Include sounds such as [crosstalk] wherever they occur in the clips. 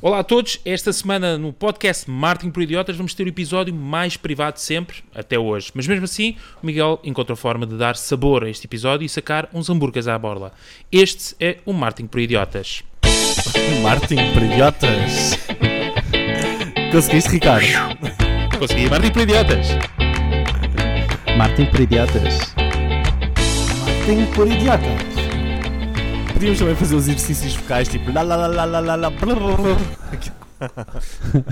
Olá a todos, esta semana no podcast Marketing por Idiotas vamos ter o episódio mais privado de sempre, até hoje. Mas mesmo assim, o Miguel encontrou forma de dar sabor a este episódio e sacar uns hambúrgueres à borla. Este é o Marketing por Idiotas. [laughs] Marketing por idiotas. Conseguiste, Ricardo? Consegui, Marketing por Idiotas. Martin por idiotas. Marketing por idiotas. Podíamos também fazer os exercícios vocais, tipo lá lá lá lá lá lá.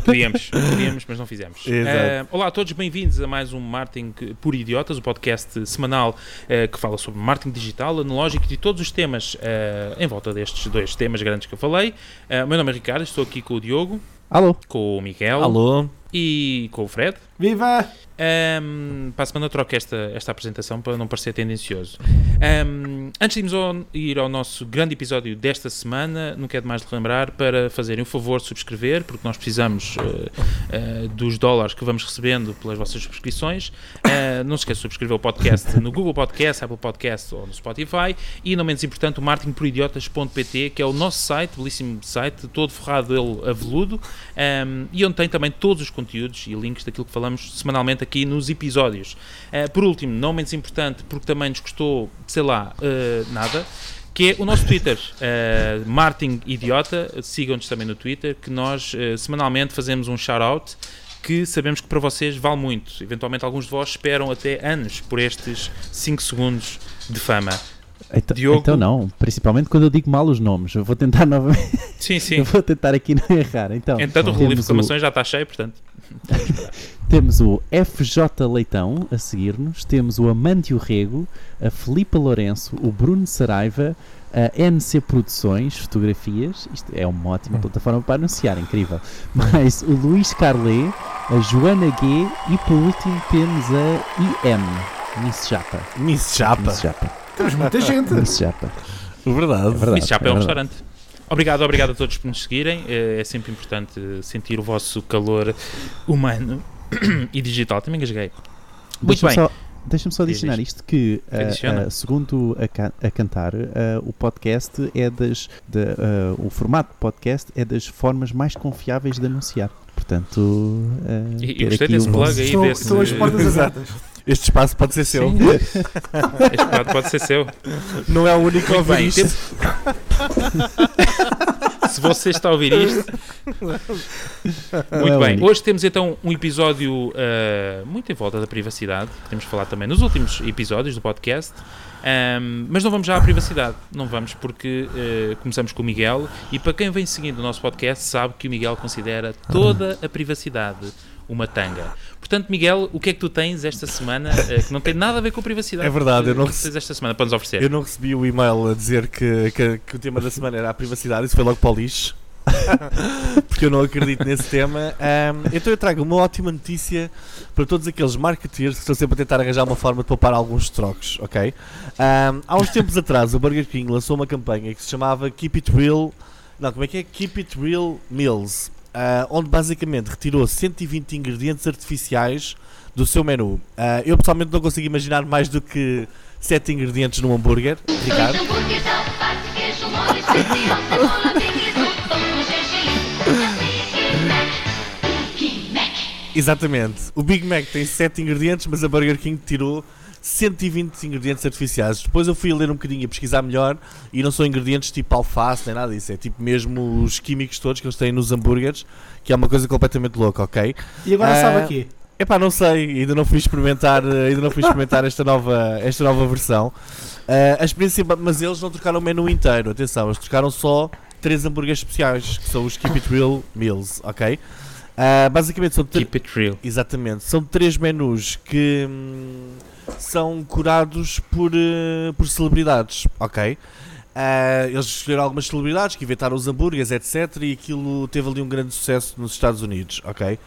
Podíamos, podíamos, mas não fizemos. [laughs] Eh, olá a todos, bem-vindos a mais um Marketing por Idiotas, o podcast semanal eh, que fala sobre marketing digital, analógico e todos os temas eh, em volta destes dois temas grandes que eu falei. O meu nome é Ricardo, estou aqui com o Diogo, Alô? com o Miguel Alô? e com o Fred. Viva! Um, para a semana eu troco esta, esta apresentação para não parecer tendencioso. Um, antes de irmos ao, ir ao nosso grande episódio desta semana, não quero mais de lembrar para fazerem o favor de subscrever, porque nós precisamos uh, uh, dos dólares que vamos recebendo pelas vossas subscrições. Uh, não se esqueça de subscrever o podcast no Google Podcast, Apple Podcast ou no Spotify. E, não menos importante, o marketingporidiotas.pt, que é o nosso site, belíssimo site, todo forrado ele a veludo, um, e onde tem também todos os conteúdos e links daquilo que falamos semanalmente aqui nos episódios. Uh, por último, não menos importante, porque também nos custou, sei lá, uh, nada, que é o nosso Twitter, uh, Martin Idiota, sigam-nos também no Twitter, que nós uh, semanalmente fazemos um shout-out que sabemos que para vocês vale muito. Eventualmente alguns de vós esperam até anos por estes 5 segundos de fama. Então, Diogo? então não, principalmente quando eu digo mal os nomes. Eu vou tentar [laughs] novamente. Sim, sim. Eu vou tentar aqui não errar. Então, Entretanto, o relevo de temos, o, já está cheio, portanto. [laughs] temos o FJ Leitão a seguir-nos, temos o Amândio Rego, a Filipa Lourenço, o Bruno Saraiva, a NC Produções, fotografias. Isto é uma ótima plataforma para anunciar, incrível. [laughs] Mais o Luís Carlé, a Joana G e por último temos a IM, Miss Japa. Miss Chapa. Miss Japa. Temos muita gente. Miss Japa. Verdade. verdade. Isso já é um verdade. restaurante. Obrigado, obrigado a todos por nos seguirem. É é sempre importante sentir o vosso calor humano [clears throat] e digital. Também engasguei. Muito Deixa-me bem. só, deixa-me só adicionar isto que, ah, segundo a, a cantar, ah, o podcast é das, da, ah, o formato de podcast é das formas mais confiáveis de anunciar. Portanto, E- e ter gostei aqui desse o plug aí. Estou, desse- estou as portas [laughs] Exato. Este espaço pode ser seu. Sim. [laughs] Este prato pode ser seu. Não é o único a ouvir isto. [laughs] Se você está a ouvir isto. Muito é bem. único. Hoje temos então um episódio ah, muito em volta da privacidade. Temos falado também nos últimos episódios do podcast. Ahm, mas não vamos já à privacidade, não vamos porque eh, começamos com o Miguel e para quem vem seguindo o nosso podcast sabe que o Miguel considera toda a privacidade uma tanga. Portanto, Miguel, o que é que tu tens esta semana eh, que não tem nada a ver com a privacidade? É verdade, eu não que é esta semana para nos oferecer? Eu não recebi o e-mail a dizer que, que, que o tema da semana era a privacidade, isso foi logo para o lixo. [laughs] Porque eu não acredito nesse tema. Ahm, então eu trago uma ótima notícia para todos aqueles marketeers que estão sempre a tentar arranjar uma forma de poupar alguns trocos, ok? Ahm, há uns tempos atrás o Burger King lançou uma campanha que se chamava Keep It Real. Não, como é que é? Keep It Real Meals. Ah, onde basicamente retirou 120 ingredientes artificiais do seu menu. Ah, eu pessoalmente não consigo imaginar mais do que 7 ingredientes num hambúrguer. Ricardo? [laughs] Exatamente. O Big Mac tem 7 ingredientes, mas a Burger King tirou 120 ingredientes artificiais. Depois eu fui a ler um bocadinho e a pesquisar melhor e não são ingredientes tipo alface nem nada disso. É tipo mesmo os químicos todos que eles têm nos hambúrgueres, que é uma coisa completamente louca, ok? E agora Ah, sabe aqui. Epá, não sei, ainda não fui experimentar, eh, ainda não fui experimentar esta nova, esta nova versão. Ah, a experiência, mas eles não trocaram o menu inteiro, atenção, eles trocaram só três hambúrgueres especiais, que são os Keep It Real Meals, ok? Ah, basicamente são Keep it real. Exatamente, são três menus que hum, são curados por, eh, por celebridades, ok? Ah, eles escolheram algumas celebridades que inventaram os hambúrgueres, etc. E aquilo teve ali um grande sucesso nos Estados Unidos, ok?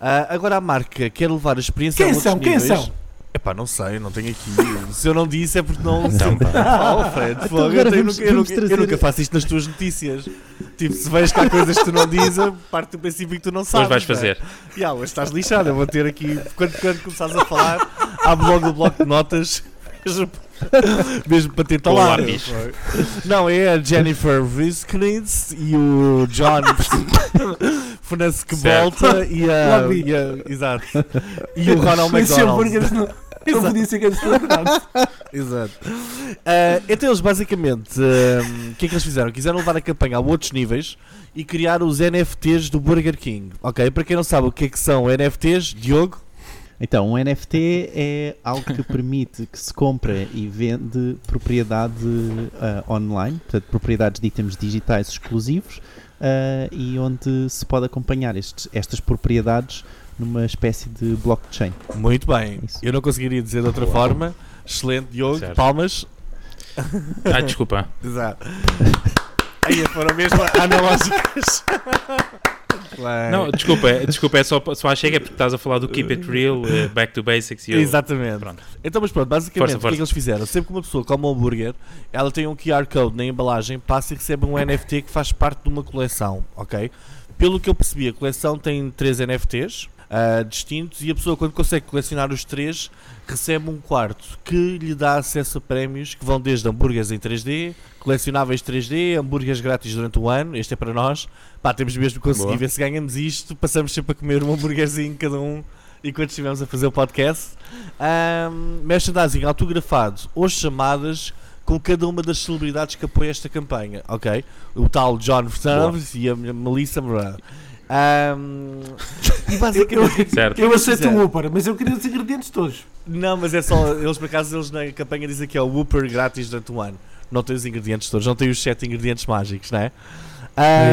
Ah, agora a marca quer levar a experiência Quem a outros são? Quem níveis. são? Epá, não sei, não tenho aqui. Se eu não disse é porque não. Oh, Fred, fogo, agora eu, tenho- vamos- eu nunca- vamos eu trazer- nunca faço isto nas tuas notícias. Tipo, se vejo que há coisas que tu não dizes, parte do princípio que tu não sabes. Hoje vais não é? fazer. Ya, hoje estás lixado, eu vou ter aqui, quando, quando começares a falar, abre logo o bloco de notas, [laughs] Mesmo para talado. lápis. Não, é a Jennifer Wisknitz e o John [laughs] Fernandes que volta e a, [laughs] e a- Exato. E o Ronald McDonald. não, não podia ser que eles celebrados. Exato. Ah, então eles basicamente ah, o que é que eles fizeram? Quiseram levar a campanha a outros níveis e criar os NFTs do Burger King. Ok? Para quem não sabe o que é que são NFTs, Diogo, Então, um NFT é algo que permite que se compre e vende propriedade ah, online, portanto, propriedades de itens digitais exclusivos ah, e onde se pode acompanhar estes- estas propriedades numa espécie de blockchain. muito bem. Isso. Eu não conseguiria dizer de outra forma. Excelente, Diogo. Certo. Palmas. Ah, desculpa. [laughs] Exato. Aí foram mesmo analógicas. [laughs] Não, desculpa, é- desculpa, é só, só achei que é porque estás a falar do Keep It Real, eh, Back to Basics e eu. Exatamente. Pronto. Então, mas pronto, basicamente, Força, o que é que força. eles fizeram? Sempre que uma pessoa come um hambúrguer, ela tem um QR Code na embalagem, passa e recebe um NFT que faz parte de uma coleção, ok? Pelo que eu percebi, a coleção tem três NFTs ah, distintos e a pessoa, quando consegue colecionar os três, recebe um quarto que lhe dá acesso a prémios que vão desde hambúrgueres em 3D, colecionáveis 3D, hambúrgueres grátis durante o ano. Este é para nós. Pá, temos mesmo que conseguir Boa. ver se ganhamos isto. Passamos sempre a comer um hambúrguerzinho cada um enquanto estivemos a fazer o podcast. Um, merchandising autografado ou chamadas com cada uma das celebridades que apoia esta campanha, ok? O tal John Fernandes e a Melissa Moran. Um, e basicamente. [laughs] Certo. Eu aceito o Uber, mas eu queria os ingredientes todos. Não, mas é só. Eles por acaso eles na campanha dizem que é o Whooper grátis durante um ano. Não tem os ingredientes todos, não tem os 7 ingredientes mágicos, não é?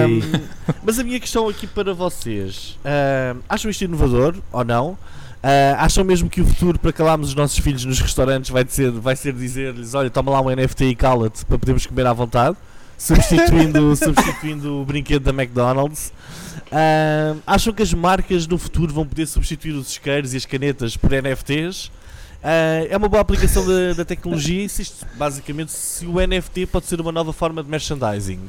Um, [laughs] mas a minha questão aqui para vocês: um, acham isto inovador ou não? Uh, acham mesmo que o futuro para calarmos os nossos filhos nos restaurantes vai ser, vai ser dizer-lhes: olha, toma lá um NFT e cala-te para podermos comer à vontade, substituindo, [laughs] substituindo o brinquedo da McDonald's? Um, acham que as marcas no futuro vão poder substituir os isqueiros e as canetas por NFTs? Ah, é uma boa aplicação da, da tecnologia e se isto, basicamente se o NFT pode ser uma nova forma de merchandising.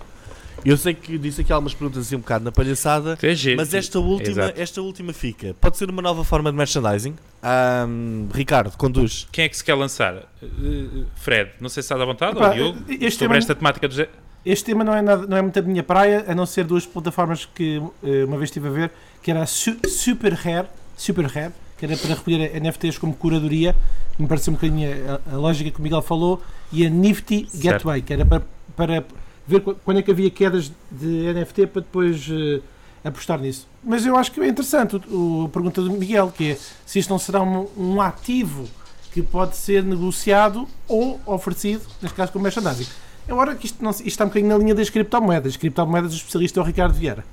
Eu sei que disse aqui algumas perguntas assim um bocado na palhaçada, É mas esta última, Exato. esta última fica. Pode ser uma nova forma de merchandising? Ahm, Ricardo, conduz. Quem é que se quer lançar? Eh, Fred, não sei se estás à vontade, Epá, ou Diogo, este sobre tema- esta temática do... Este tema não é, nada, não é muito a minha praia, a não ser duas plataformas que eh, uma vez estive a ver, que era a Su- Super Rare, Super Rare, que era para recolher NFTs como curadoria, me pareceu um bocadinho a, a lógica que o Miguel falou, e a Nifty Certo. Gateway, que era para, para ver qu- quando é que havia quedas de NFT para depois eh, apostar nisso. Mas eu acho que é interessante o, o- a pergunta do Miguel, que é se isto não será um, um ativo que pode ser negociado ou oferecido, neste caso com merchandising. Agora que isto, não, isto está um bocadinho na linha das criptomoedas. Criptomoedas, o especialista é o Ricardo Vieira.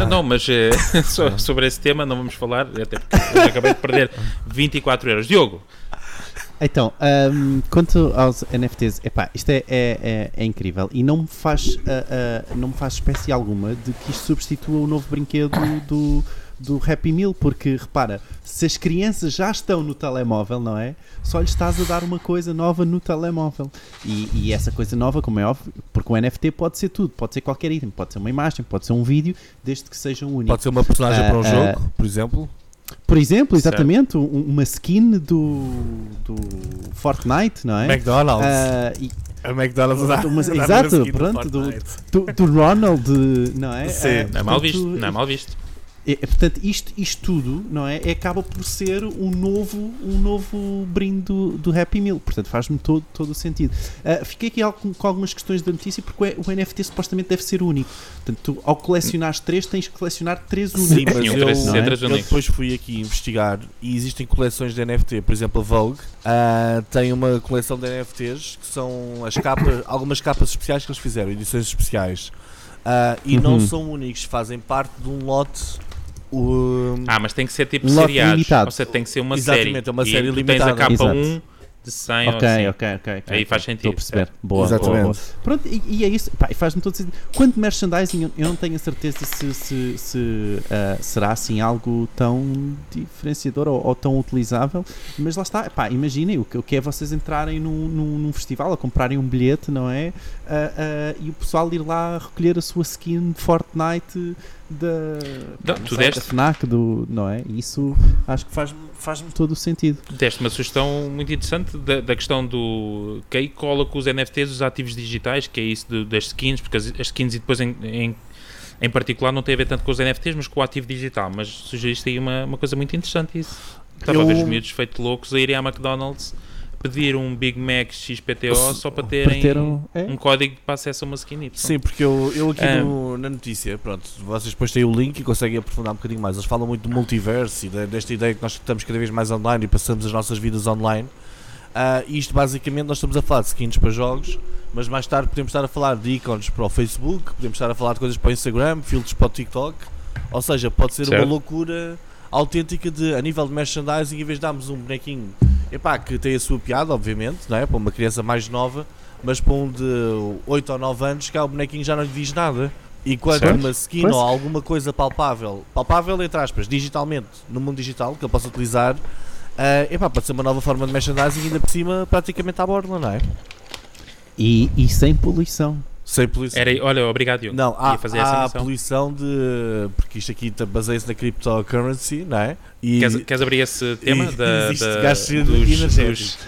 Não, não, mas eh, [laughs] so- sobre esse tema não vamos falar, até porque eu acabei de perder 24 euros. Diogo, Então, ahm, quanto aos NFTs, epá, isto é, é, é, é incrível e não me, faz, ah, ah, não me faz espécie alguma de que isto substitua o novo brinquedo do, do Happy Meal, porque repara, se as crianças já estão no telemóvel, não é? Só lhes estás a dar uma coisa nova no telemóvel. E, e essa coisa nova, como é óbvio, porque o NFT pode ser tudo, pode ser qualquer item, pode ser uma imagem, pode ser um vídeo, desde que seja um único. Pode ser uma personagem Ah, para um ah, jogo, por exemplo. Por exemplo, exatamente, um- uma skin do, do Fortnite, não é? McDonald's. Ah, e a McDonald's dá, exato, pronto, do- do, do Ronald, não é? Sim, Ah, não é mal visto, não é mal visto. É- é, portanto, isto, isto tudo, não é? É, Acaba por ser um novo, um novo brinde do, do Happy Meal. Portanto, faz-me todo, todo o sentido. Ah, fiquei aqui com, com algumas questões da notícia porque o, NFT supostamente deve ser único. Portanto, tu, ao colecionares três, tens que colecionar três únicos. Sim, mas eu, três- não é? três eu depois fui aqui investigar e existem coleções de NFT, por exemplo a Vogue ah, tem uma coleção de NFTs que são as capas, [coughs] algumas capas especiais que eles fizeram, edições especiais Ah, e não Uhum. são únicos, fazem parte de um lote um, Ah, mas tem que ser tipo Um limitado. ou seja, tem que ser uma Exatamente, série. é uma E série tu limitada. tens a capa Exato. 1 de 100 ou Ok, assim. ok, ok, ok. Aí faz Estou sentido, a perceber. Boa, Exatamente. boa, boa. Pronto, e, e é isso. Pá, e faz-me todo sentido. Quanto merchandising, eu, não tenho a certeza se, se, se, ah, será assim algo tão diferenciador ou, ou tão utilizável. Mas lá está. Pá, imaginem o que, o que é vocês entrarem num, num, num festival, a comprarem um bilhete, não é? Ah, ah, e o pessoal ir lá recolher a sua skin de Fortnite da, Não, tu deste- da FNAC, do, não é? Isso acho que faz-me faz todo o sentido. Deste uma sugestão muito interessante da, da questão do. que aí cola com os NFTs, os ativos digitais, que é isso do- das skins, porque as, as skins e depois em, em, em particular não tem a ver tanto com os NFTs, mas com o ativo digital. Mas sugeriste aí uma, uma coisa muito interessante isso. Estava a ver Eu- os miúdos feito loucos a irem à McDonald's pedir um Big Mac XPTO só para terem ter um, é, um código para acesso a uma skin Y. Sim, porque eu, eu aqui Ah. no- na notícia, pronto, vocês depois têm o link e conseguem aprofundar um bocadinho mais. Eles falam muito do multiverso e desta ideia que nós estamos cada vez mais online e passamos as nossas vidas online. E isto basicamente nós estamos a falar de skins para jogos, mas mais tarde podemos estar a falar de ícones para o Facebook, podemos estar a falar de coisas para o Instagram, filtros para o TikTok. Ou seja, pode ser uma Certo. loucura autêntica de, a nível de merchandising, em vez de darmos um bonequinho epá, que tem a sua piada, obviamente, não é? para uma criança mais nova, mas para um de 8 ou 9 anos, cá o bonequinho já não lhe diz nada. Enquanto Certo. uma skin Pois. ou alguma coisa palpável, palpável entre aspas, digitalmente, no mundo digital, que ele possa utilizar, ah, epá, pode ser uma nova forma de merchandising ainda por cima praticamente à borla, não é? e, e sem poluição. Sem poluição. Era, olha, obrigado, Diogo. Não, há, há poluição de. Porque isto aqui tá- baseia-se na cryptocurrency, não é? E Queres, queres abrir esse tema e da, [laughs] existe da, gastos dos, energéticos.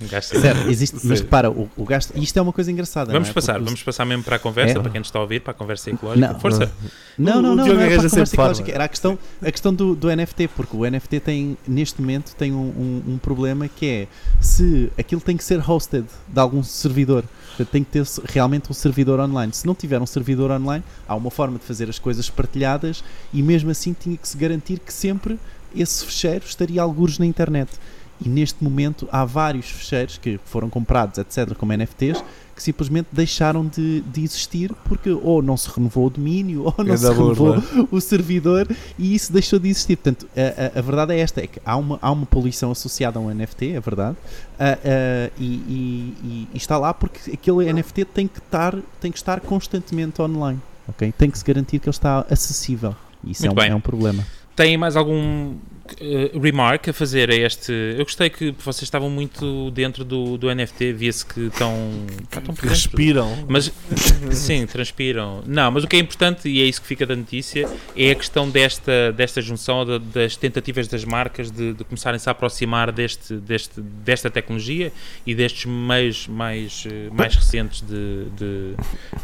dos gastos Certo, existe, mas repara, o, o gasto. Isto é uma coisa engraçada. Vamos não é? passar, Porque vamos passar mesmo para a conversa, É. para quem nos está a ouvir, para a conversa ecológica. Não. Força. Não, não, não, Diogo não é para a conversa ecológica. Era a questão, a questão do, do NFT, porque o NFT tem, neste momento, tem um, um- um problema que é se aquilo tem que ser hosted de algum servidor. Portanto, Tem que ter realmente um servidor online. Se não tiver um servidor online, há uma forma de fazer as coisas partilhadas e mesmo assim tinha que se garantir que sempre esse fecheiro estaria algures na internet. E neste momento há vários fecheiros que foram comprados, etc., como NFTs, que simplesmente deixaram de, de existir porque ou não se renovou o domínio [laughs] ou não É se renovou burla. o servidor e isso deixou de existir. Portanto, a, a- a verdade é esta: é que há uma, há uma poluição associada a um NFT, é verdade, ah, ah, e, e- e- e está lá porque aquele NFT tem que estar, tem que estar constantemente online. ok? Tem que se garantir que ele está acessível. E isso é um, bem. é um problema. Tem mais algum eh, remark a fazer a este? Eu gostei que vocês estavam muito dentro do, do NFT, via-se que estão. Respiram. Mas sim, transpiram. Não, mas o que é importante, e é isso que fica da notícia, é a questão desta, desta junção da- das tentativas das marcas de, de começarem-se a aproximar deste, deste, desta tecnologia e destes meios mais, eh, mais recentes de, de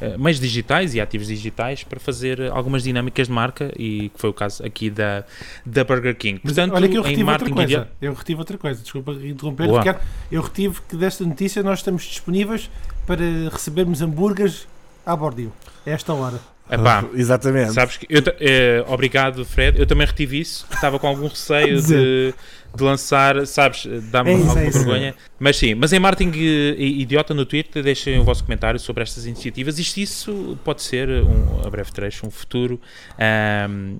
eh, meios digitais e ativos digitais para fazer algumas dinâmicas de marca e que foi o caso aqui da, da Burger King. Portanto, olha que eu retive outra coisa. idea- Eu retive outra coisa. Desculpa interromper, Boa. Ricardo. Eu retive que desta notícia nós estamos disponíveis para recebermos hambúrgueres à bordio. A esta hora. Epá, Exatamente. Sabes que eu, eh, obrigado, Fred. Eu também retive isso. Estava com algum receio [laughs] de, de lançar, sabes, dá-me É alguma é isso. vergonha. Mas sim, mas em Martin eh, Idiota no Twitter, deixem o vosso comentário sobre estas iniciativas. Isto isso pode ser, um, a breve trecho, um futuro ahm,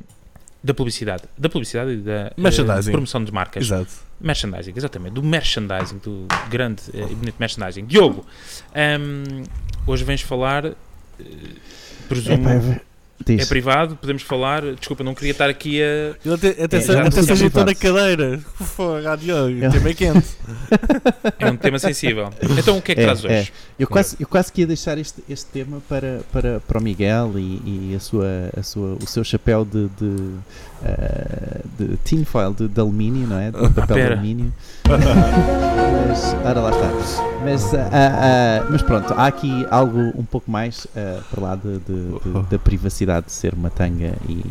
da publicidade. Da publicidade e da Merchandising. promoção de marcas. Exato. Merchandising, exatamente. Do merchandising, do grande eh, e bonito merchandising. Diogo, ahm, hoje vens falar, eh, presumo. Epá, é- É diz. privado, podemos falar. Desculpa, não queria estar aqui a. Ele até, até, É, já até se na cadeira. Fogo, Diogo, É. o tema é quente. É um tema sensível. Então, o que é que É, traz é. hoje? Eu quase, eu quase que ia deixar este, este tema para, para, para o Miguel e, e a sua, a sua, o seu chapéu de, de, eh, de tinfoil, de, de alumínio, não é? De [laughs] papel de Pera. alumínio. mas, ora lá está. Mas, ah, ah, mas pronto, há aqui algo um pouco mais ah, para lá de, de- de- da privacidade de ser uma tanga e,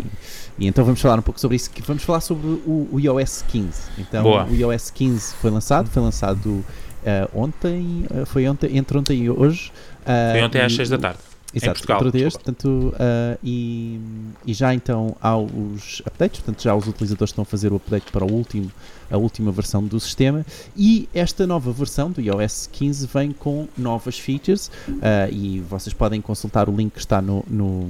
e então vamos falar um pouco sobre isso. Vamos falar sobre o, o iOS 15. Então, Boa. o iOS 15 foi lançado, foi lançado ah, ontem, ah, foi ontem, entre ontem e hoje. ah, Foi ontem às e 6 da tarde. Exato, Portugal, outro dia, desculpa. portanto, ah, e, e já então há os updates, portanto já os utilizadores estão a fazer o update para o último, a última versão do sistema e esta nova versão do iOS 15 vem com novas features ah, e vocês podem consultar o link que está no, no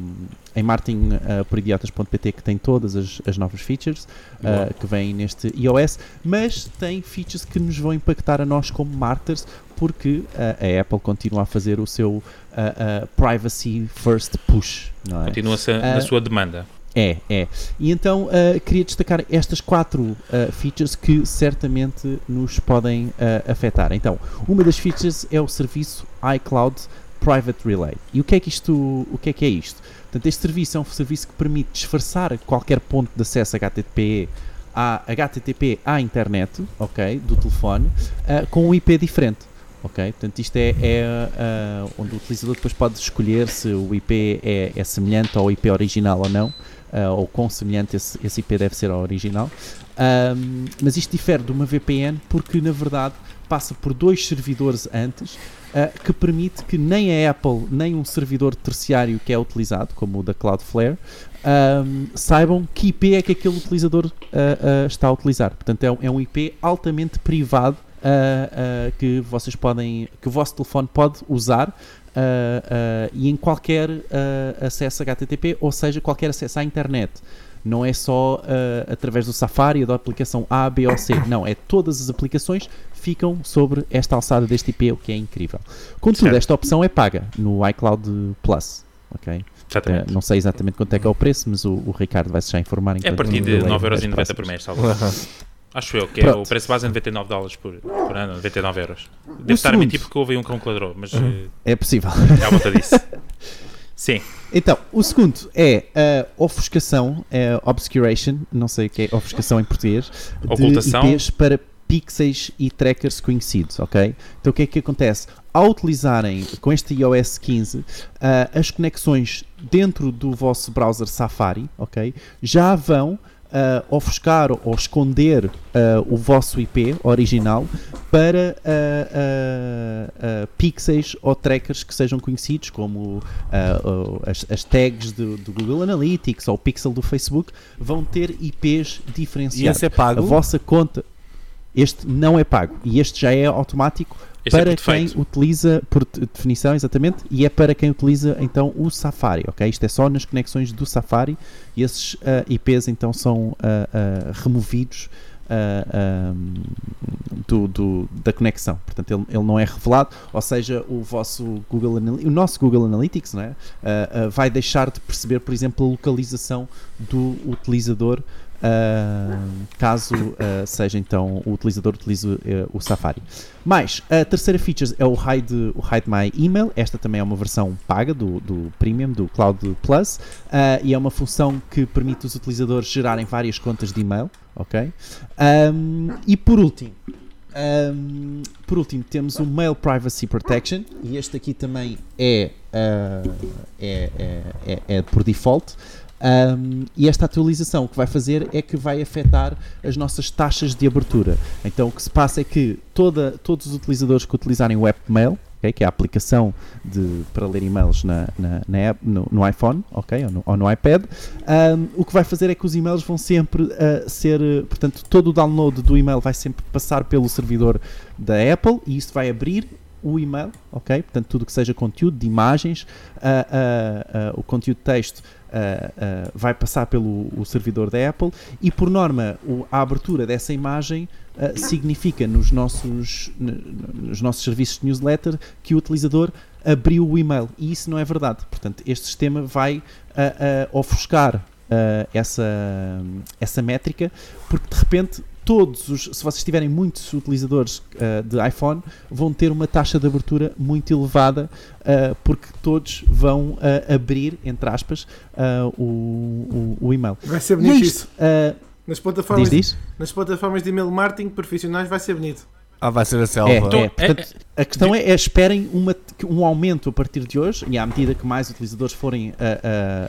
em martinporidiotas.pt que tem todas as, as novas features ah, que vêm neste iOS, mas tem features que nos vão impactar a nós como marketers porque ah, a Apple continua a fazer o seu ah, ah, privacy first push, é? Continua-se Ah. na sua demanda. É, é. E então ah, queria destacar estas quatro ah, features que certamente nos podem ah, afetar. Então, uma das features é o serviço iCloud Private Relay. E o que é que isto, o que é que é isto? Portanto, este serviço é um serviço que permite disfarçar qualquer ponto de acesso HTTP à HTTP à internet, ok, do telefone, ah, com um IP diferente. Ok, portanto isto é, é, ah, onde o utilizador depois pode escolher se o IP é, é semelhante ao IP original ou não, ah, ou quão semelhante esse, esse IP deve ser ao original. Ahm, mas isto difere de uma VPN porque na verdade passa por dois servidores antes ah, que permite que nem a Apple nem um servidor terciário que é utilizado, como o da Cloudflare, ahm, saibam que IP é que aquele utilizador está a utilizar. Portanto, é um, é um IP altamente privado ah, que vocês podem, que o vosso telefone pode usar e em qualquer acesso HTTP, ou seja, qualquer acesso à internet. Não é só ah, através do Safari ou da aplicação A, B ou C. Não, é todas as aplicações ficam sobre esta alçada deste IP, o que é incrível. Contudo, Certo. esta opção é paga no iCloud Plus. ok? Eh, não sei exatamente quanto é que é o preço, mas o, o Ricardo vai-se já informar. É a partir de eu leio as 9,90€ por mês, talvez. Acho eu, que é Pronto. o preço base é 99 dólares por, por ano, 99 euros. Deve O estar a mentir porque houve um que calculador, mas eh, É possível. é à volta disso. [laughs] Sim, Então, o segundo é a ofuscação, é obscuration, não sei o que é ofuscação em português, Ocultação. de IPs para pixels e trackers conhecidos, ok? Então o que é que acontece? Ao utilizarem com este iOS 15 ah, as conexões dentro do vosso browser Safari, ok? Já vão ah, ofuscar ou esconder ah, o vosso IP original para ah, pixels ou trackers que sejam conhecidos, como as, as tags do, do Google Analytics ou o pixel do Facebook, vão ter IPs E diferenciados. esse é pago? A vossa conta, este não é pago e este já é automático Este é para por quem utiliza, por de- definição, exatamente, e é para quem utiliza então o Safari, ok? Isto é só nas conexões do Safari e esses ah, IPs então são ah, ah, removidos do, do- da conexão. Portanto, ele, ele não é revelado, ou seja, o vosso Google o nosso Google Analytics não é? Vai deixar de perceber, por exemplo, a localização do utilizador. Ah, caso ah, seja então o utilizador utilize eh, o Safari. Mais, a terceira feature é o Hide, o Hide My Email. Esta também é uma versão paga do, do Premium, do Cloud Plus, e é uma função que permite os utilizadores gerarem várias contas de e-mail. ok? Ahm, e por último, ahm, por último, temos o Mail Privacy Protection, e este aqui também é, é, é, é- é por default. Um, e esta atualização o que vai fazer é que vai afetar as nossas taxas de abertura. Então o que se passa é que toda, todos os utilizadores que utilizarem o Webmail, ok, que é a aplicação de, para ler e-mails na, na, na app, no, no iPhone ok, ou, no, ou no iPad, um, o que vai fazer é que os e-mails vão sempre uh, ser, uh, portanto, todo o download do e-mail vai sempre passar pelo servidor da Apple e isso vai abrir o e-mail, ok? Portanto, tudo que seja conteúdo de imagens, ah, ah, ah, o conteúdo de texto ah, ah, vai passar pelo o servidor da Apple e, por norma, o- a abertura dessa imagem ah, significa nos nossos, nos nossos serviços de newsletter que o utilizador abriu o e-mail e isso não é verdade. Portanto, este sistema vai ofuscar essa, essa métrica porque de repente todos os, se vocês tiverem muitos utilizadores ah, de iPhone vão ter uma taxa de abertura muito elevada ah, porque todos vão ah, abrir, entre aspas, o, o, o e-mail. Vai ser é bonito isto. isso. Nas plataformas, diz, diz? nas plataformas de e-mail marketing profissionais vai ser bonito. Ah, vai ser a selva. É, Então, é. Portanto, a questão é, é esperem uma- um aumento a partir de hoje e à medida que mais utilizadores forem ah,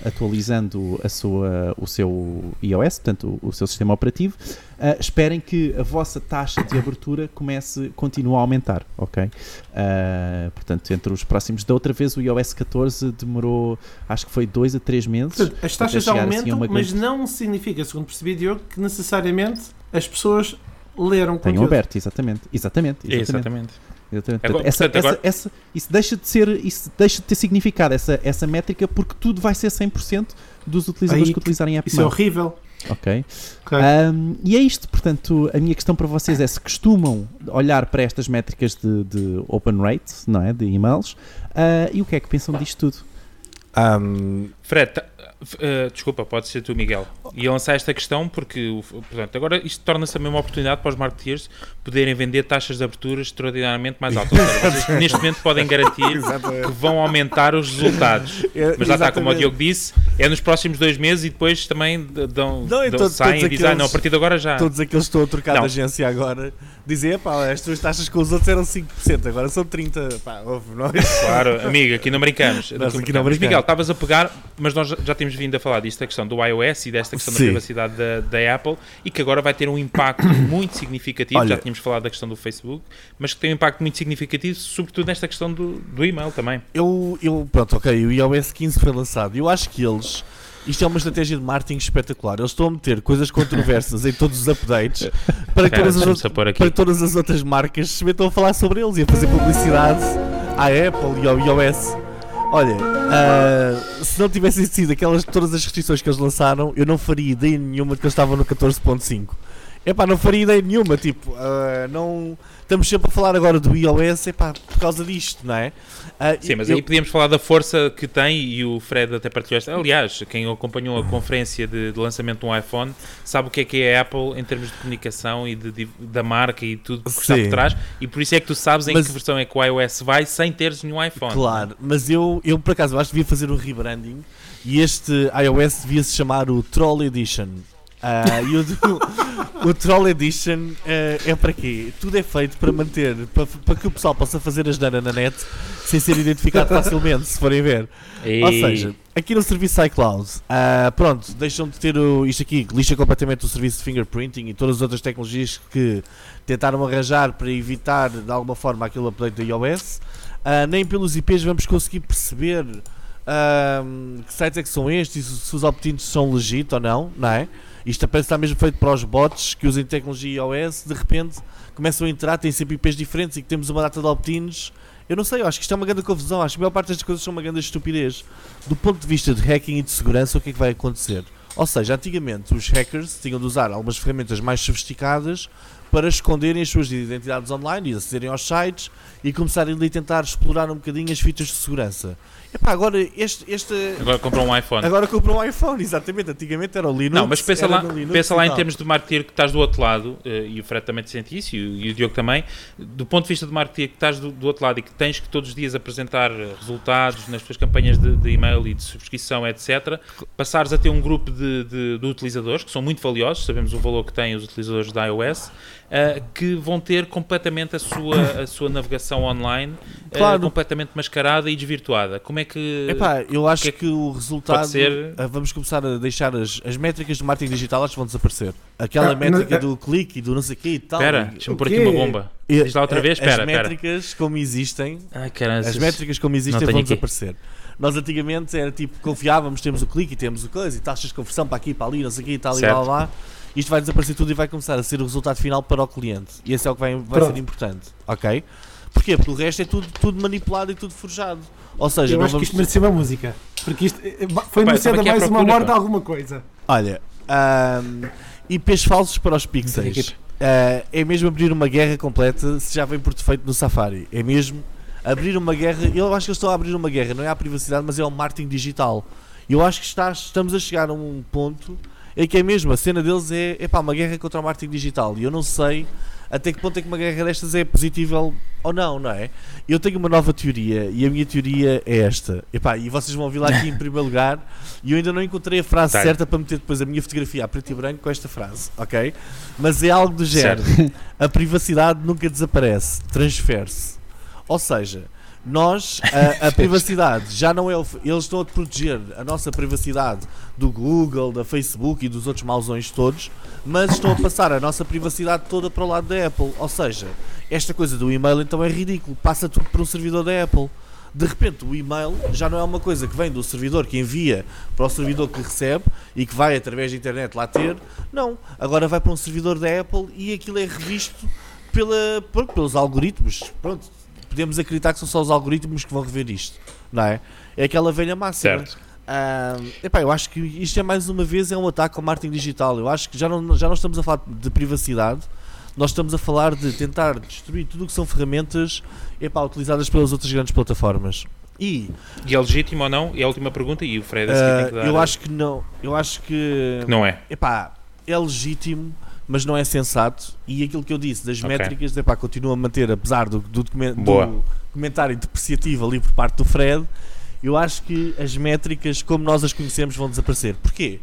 ah, atualizando a sua, o seu iOS, portanto o, o seu sistema operativo, ah, esperem que a vossa taxa de abertura comece, continue a aumentar, ok? Ah, portanto, entre os próximos, da outra vez o iOS 14 demorou, acho que foi 2 a 3 meses. Portanto, as taxas assim a aumentam, uma mas grande- não significa, segundo percebi, Diogo, que necessariamente as pessoas leram Tenham conteúdo. aberto, exatamente, exatamente, exatamente. exatamente. Exatamente. Agora- Portanto, essa, portanto, agora- essa- essa- isso deixa de ser, isso deixa de ter significado essa, essa métrica porque tudo vai ser 100% dos utilizadores Aí, que utilizarem a app Isso é horrível. ok? Ok. Um, e é isto, portanto, a minha questão para vocês é se costumam olhar para estas métricas de, de open rate, não é, de e-mails, ah, e o que é que pensam disto tudo? Ahm, Fred, uh, desculpa, pode ser tu, Miguel. E eu lançar esta questão porque, portanto, agora isto torna-se também uma oportunidade para os marketeers poderem vender taxas de abertura extraordinariamente mais altas. Vocês [laughs] neste momento podem garantir que vão aumentar os resultados. É, Mas lá está, como o. Diogo disse, é nos próximos dois meses e depois também dão, Não, e dão- todos- saem todos e dizem, ah, não, a aqueles- partir de agora já. Todos aqueles que estão a trocar Não. de agência agora dizem, pá, as tuas taxas com os outros eram 5%, agora são 30%. Pá, ouve, não é? Claro, amigo, aqui não brincamos. Nós Aqui não Mas, brincamos. Miguel, estavas a pegar, mas nós já, já temos vindo a falar disto, a questão do iOS e desta questão Sim. da privacidade da, da Apple e que agora vai ter um impacto [coughs] muito significativo. Olha- já tínhamos falado da questão do Facebook, mas que tem um impacto muito significativo, sobretudo nesta questão do, do e-mail também. Eu, eu, pronto, ok, o iOS 15 foi lançado. Eu acho que eles, isto é uma estratégia de marketing espetacular. Eles estão a meter coisas controversas em todos os updates para que Espera, todas as, para todas as outras marcas se metam a falar sobre eles e a fazer publicidade à Apple e ao iOS. Olha, ah, se não tivessem sido aquelas todas as restrições que eles lançaram, eu não faria ideia nenhuma de que eles estavam no 14.5. Epá, não faria ideia nenhuma, tipo, ah, não... Estamos sempre a falar agora do iOS, epá, por causa disto, não é? Ah, Sim, mas eu- aí podíamos falar da força que tem e o Fred até partilhou esta. Aliás, quem acompanhou a conferência de, de lançamento de um iPhone sabe o que é que é a Apple em termos de comunicação e de, de- da marca e tudo que está Sim. por trás. E por isso é que tu sabes em Mas- que versão é que o iOS vai sem teres nenhum iPhone. Claro, mas eu, eu por acaso acho que devia fazer um rebranding e este iOS devia se chamar o Troll Edition. Ah, e o, do- [laughs] o Troll Edition eh, é para quê? Tudo é feito para manter, para, para que o pessoal possa fazer as nana na net sem ser identificado facilmente, se forem ver. E- Ou seja, aqui no serviço iCloud, ah, pronto, deixam de ter o, isto aqui, lixa completamente o serviço de fingerprinting e todas as outras tecnologias que tentaram arranjar para evitar de alguma forma aquele update da iOS. Ah, nem pelos IPs vamos conseguir perceber que sites é que são estes, e se, se os opt-ins são legit ou não, não é? Isto parece estar mesmo feito para os bots que usem tecnologia iOS, de repente começam a entrar, têm sempre IPs diferentes e que temos uma data de opt-ins. Eu não sei, eu acho que isto é uma grande confusão. Acho que a maior parte destas coisas são uma grande estupidez. Do ponto de vista de hacking e de segurança, o que é que vai acontecer? Ou seja, antigamente os hackers tinham de usar algumas ferramentas mais sofisticadas para esconderem as suas identidades online e acederem aos sites e começarem a tentar explorar um bocadinho as fitas de segurança. Epá, agora este, este Agora comprou um iPhone. agora comprou um iPhone, exatamente. Antigamente era o Linux. Não, mas pensa lá, Linux pensa lá em termos de marketeer que estás do outro lado, eh, e o Fred também te sente isso, e o, e o Diogo também, do ponto de vista de marketeer que estás do, do outro lado e que tens que todos os dias apresentar eh, resultados nas tuas campanhas de, de e-mail e de subscrição, etc., passares a ter um grupo de, de- de utilizadores, que são muito valiosos, sabemos o valor que têm os utilizadores da iOS, eh, que vão ter completamente a sua, a sua navegação online eh, Claro. completamente mascarada e desvirtuada. Como é que... Epá, eu acho que que, é o resultado. pode ser- ah, Vamos começar a deixar as, as métricas do marketing digital, acho que vão desaparecer. Aquela Ah, métrica mas- do clique e do não sei o quê e tal. Espera, e- deixa-me pôr aqui uma bomba. e- Diz lá outra vez, espera, As métricas como existem, Ai, as métricas como existem não vão aqui. desaparecer. Nós antigamente era tipo, confiávamos, temos o clique e temos o coisa e taxas de conversão para aqui, para ali, não sei o quê e tal e Certo. lá, lá, lá. Isto vai desaparecer tudo e vai começar a ser o resultado final para o cliente. E esse é o que vai, vai Pronto. ser importante, ok? Porquê? Porque o resto é tudo, tudo manipulado e tudo forjado. Ou seja, Eu não acho que vamos isto merecia uma música. Porque isto eh, foi anunciada mais uma morte de alguma coisa. Olha, ahm, IPs falsos para os pixels. Ah, é mesmo abrir uma guerra completa se já vem por defeito no Safari. É mesmo abrir uma guerra. Eu acho que eles estão a abrir uma guerra, não é à privacidade, mas é ao marketing digital. Eu acho que está- estamos a chegar a um ponto em que é mesmo, a cena deles é, é pá, uma guerra contra o marketing digital. E eu não sei até que ponto é que uma guerra destas é positível ou não, não é? Eu tenho uma nova teoria e a minha teoria é esta. Epá, e vocês vão ouvir lá aqui em [laughs] primeiro lugar e eu ainda não encontrei a frase Tá. certa para meter depois a minha fotografia a preto e branco com esta frase, ok? Mas é algo do género. A privacidade nunca desaparece, transfere-se. Ou seja, nós, a, a [laughs] privacidade já não é. o- Eles estão a proteger a nossa privacidade do Google, da Facebook e dos outros mausões todos, mas estão a passar a nossa privacidade toda para o lado da Apple. Ou seja, esta coisa do e-mail então é ridículo, passa tudo para um servidor da Apple. De repente, o e-mail já não é uma coisa que vem do servidor que envia para o servidor que recebe e que vai através da internet lá ter. Não, agora vai para um servidor da Apple e aquilo é revisto pela, pronto, pelos algoritmos. Pronto, podemos acreditar que são só os algoritmos que vão rever isto, não é? É aquela velha máxima. Certo. Ah, epá, eu acho que isto é mais uma vez é um ataque ao marketing digital. Eu acho que já não, já não estamos a falar de privacidade, nós estamos a falar de tentar destruir tudo o que são ferramentas epá, utilizadas pelas outras grandes plataformas. E E é legítimo ou não? É a última pergunta e o Fred a seguir tem ah, que dar. eu acho que não. Eu acho que. que não é. Epá, é legítimo, mas não é sensato. E aquilo que eu disse das Ok. métricas, epá, continuo a manter, apesar do, do, do comentário depreciativo ali por parte do Fred, eu acho que as métricas, como nós as conhecemos, vão desaparecer. Porquê?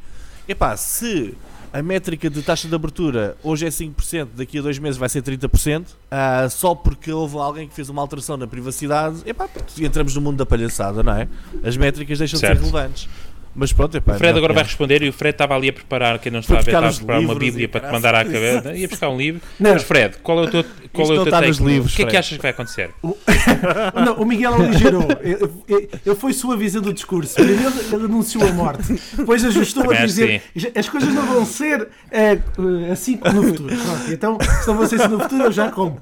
Epá, se a métrica de taxa de abertura hoje é 5%, daqui a dois meses vai ser 30%, ah, só porque houve alguém que fez uma alteração na privacidade, epá, entramos no mundo da palhaçada, não é? As métricas deixam Certo. de ser relevantes. Mas pronto, epá, O Fred agora vai opinião. responder e o Fred estava ali a preparar, quem não está a ver, estava a preparar uma bíblia para te mandar à cabeça. Ia buscar um livro. Não, Mas Fred, qual é o teu, qual é o teu take livros, O que é que achas que vai acontecer? [laughs] Não, o Miguel aligerou. Ele, foi suavizando o discurso. Primeiro ele anunciou a morte. Depois ajustou Também a dizer que as coisas não vão ser eh, assim como no futuro. Pronto, então, se não vão ser assim no futuro, eu já como.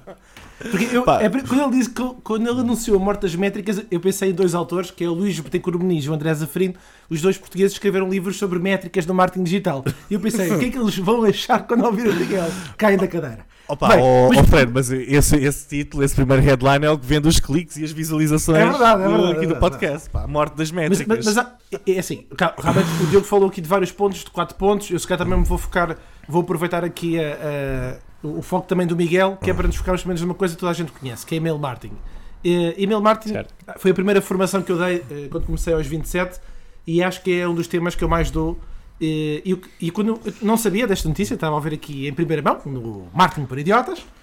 Porque eu, é quando ele disse quando ele anunciou a morte das métricas, eu pensei em dois autores, que é o Luís Betancourt Muniz e o André Zafrino. Os dois portugueses escreveram livros sobre métricas no marketing digital. E eu pensei, o que é que eles vão achar quando ouvir o Miguel? Caem da cadeira. Opa, Bem, ó- mas- ó Fred, mas esse, esse título, esse primeiro headline é o que vende os cliques e as visualizações É verdade, é do- verdade, aqui é do verdade. podcast. Pá, a morte das Mas, métricas. mas, mas há- é é assim, realmente o Diogo falou aqui de vários pontos, de quatro pontos. Eu se calhar também me vou focar, vou aproveitar aqui a- o foco também do Miguel, que é para nos focarmos pelo menos numa coisa que toda a gente conhece, que é email marketing. Email marketing Certo. foi a primeira formação que eu dei eh, quando comecei aos 27 e acho que é um dos temas que eu mais dou. E, e quando eu não sabia desta notícia, estava a ver aqui em primeira mão, no Marketing para Idiotas. [laughs]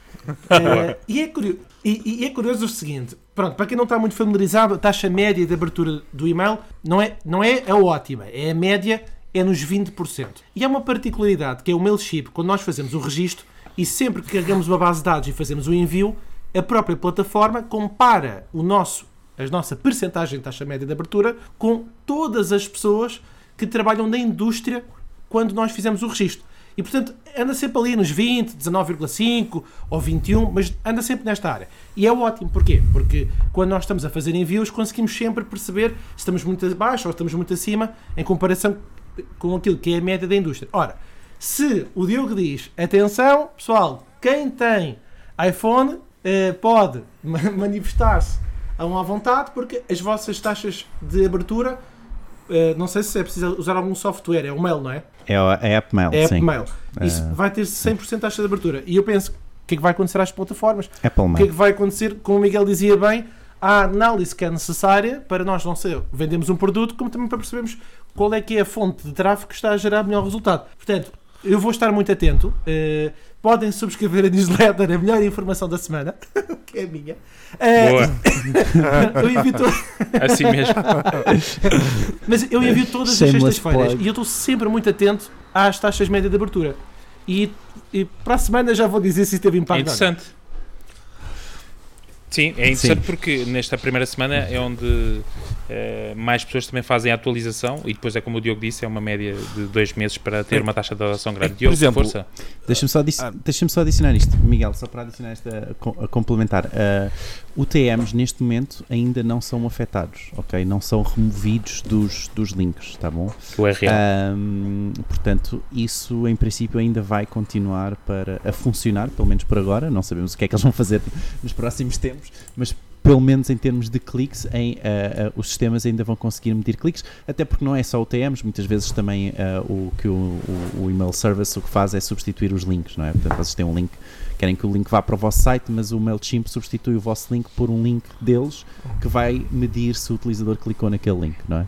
Eh, e, é curioso, e, e é curioso o seguinte: pronto, para quem não está muito familiarizado, a taxa média de abertura do e-mail não é, não é a ótima, é a média, é nos 20%. E há uma particularidade que é o Mailchimp, quando nós fazemos o registro e sempre que carregamos uma base de dados e fazemos o envio, a própria plataforma compara o nosso, a nossa percentagem de taxa média de abertura com todas as pessoas que trabalham na indústria quando nós fizemos o registro. E portanto anda sempre ali nos 20, 19,5 ou 21, mas anda sempre nesta área. E é ótimo, porquê? Porque quando nós estamos a fazer envios conseguimos sempre perceber se estamos muito abaixo ou estamos muito acima em comparação com aquilo que é a média da indústria. Ora, se o Diogo diz, atenção pessoal, quem tem iPhone eh, pode ma- [laughs] manifestar-se a uma vontade porque as vossas taxas de abertura eh, não sei se é preciso usar algum software, é o mail, não é? É a a app mail, É sim. Apple Mail. Isso Ah. vai ter 100% taxa de abertura. E eu penso, o que é que vai acontecer às plataformas? Apple O que é Mail. que vai acontecer, como o Miguel dizia bem, a análise que é necessária para nós não ser vendemos um produto, como também para percebermos qual é que é a fonte de tráfego que está a gerar melhor resultado. Portanto, eu vou estar muito atento. Eh, podem subscrever a newsletter, a melhor informação da semana, [laughs] que é a minha. Eh, Boa, [laughs] eu envio to- assim mesmo. [laughs] Mas eu envio todas as Shameless sextas-feiras plug. e eu estou sempre muito atento às taxas médias de abertura. E, e para a semana já vou dizer se isso teve impacto. interessante. Sim, é interessante porque nesta primeira semana é onde eh, mais pessoas também fazem a atualização e depois é como o Diogo disse, é uma média de dois meses para ter uma taxa de adoção grande. por Diogo, exemplo, força. Deixa-me só, adi- Ah. deixa-me só adicionar isto, Miguel, só para adicionar esta a complementar. Uh, UTMs neste momento ainda não são afetados, ok? Não são removidos dos, dos links, tá bom? O URL. Ahm, portanto, isso em princípio ainda vai continuar para, a funcionar, pelo menos por agora. Não sabemos o que é que eles vão fazer nos próximos tempos, mas pelo menos em termos de cliques, em, ah, ah, os sistemas ainda vão conseguir medir cliques, até porque não é só UTMs, muitas vezes também ah, o que o, o, o email service o que faz é substituir os links, não é? Portanto, vocês têm um link, querem que o link vá para o vosso site, mas o MailChimp substitui o vosso link por um link deles que vai medir se o utilizador clicou naquele link, não é?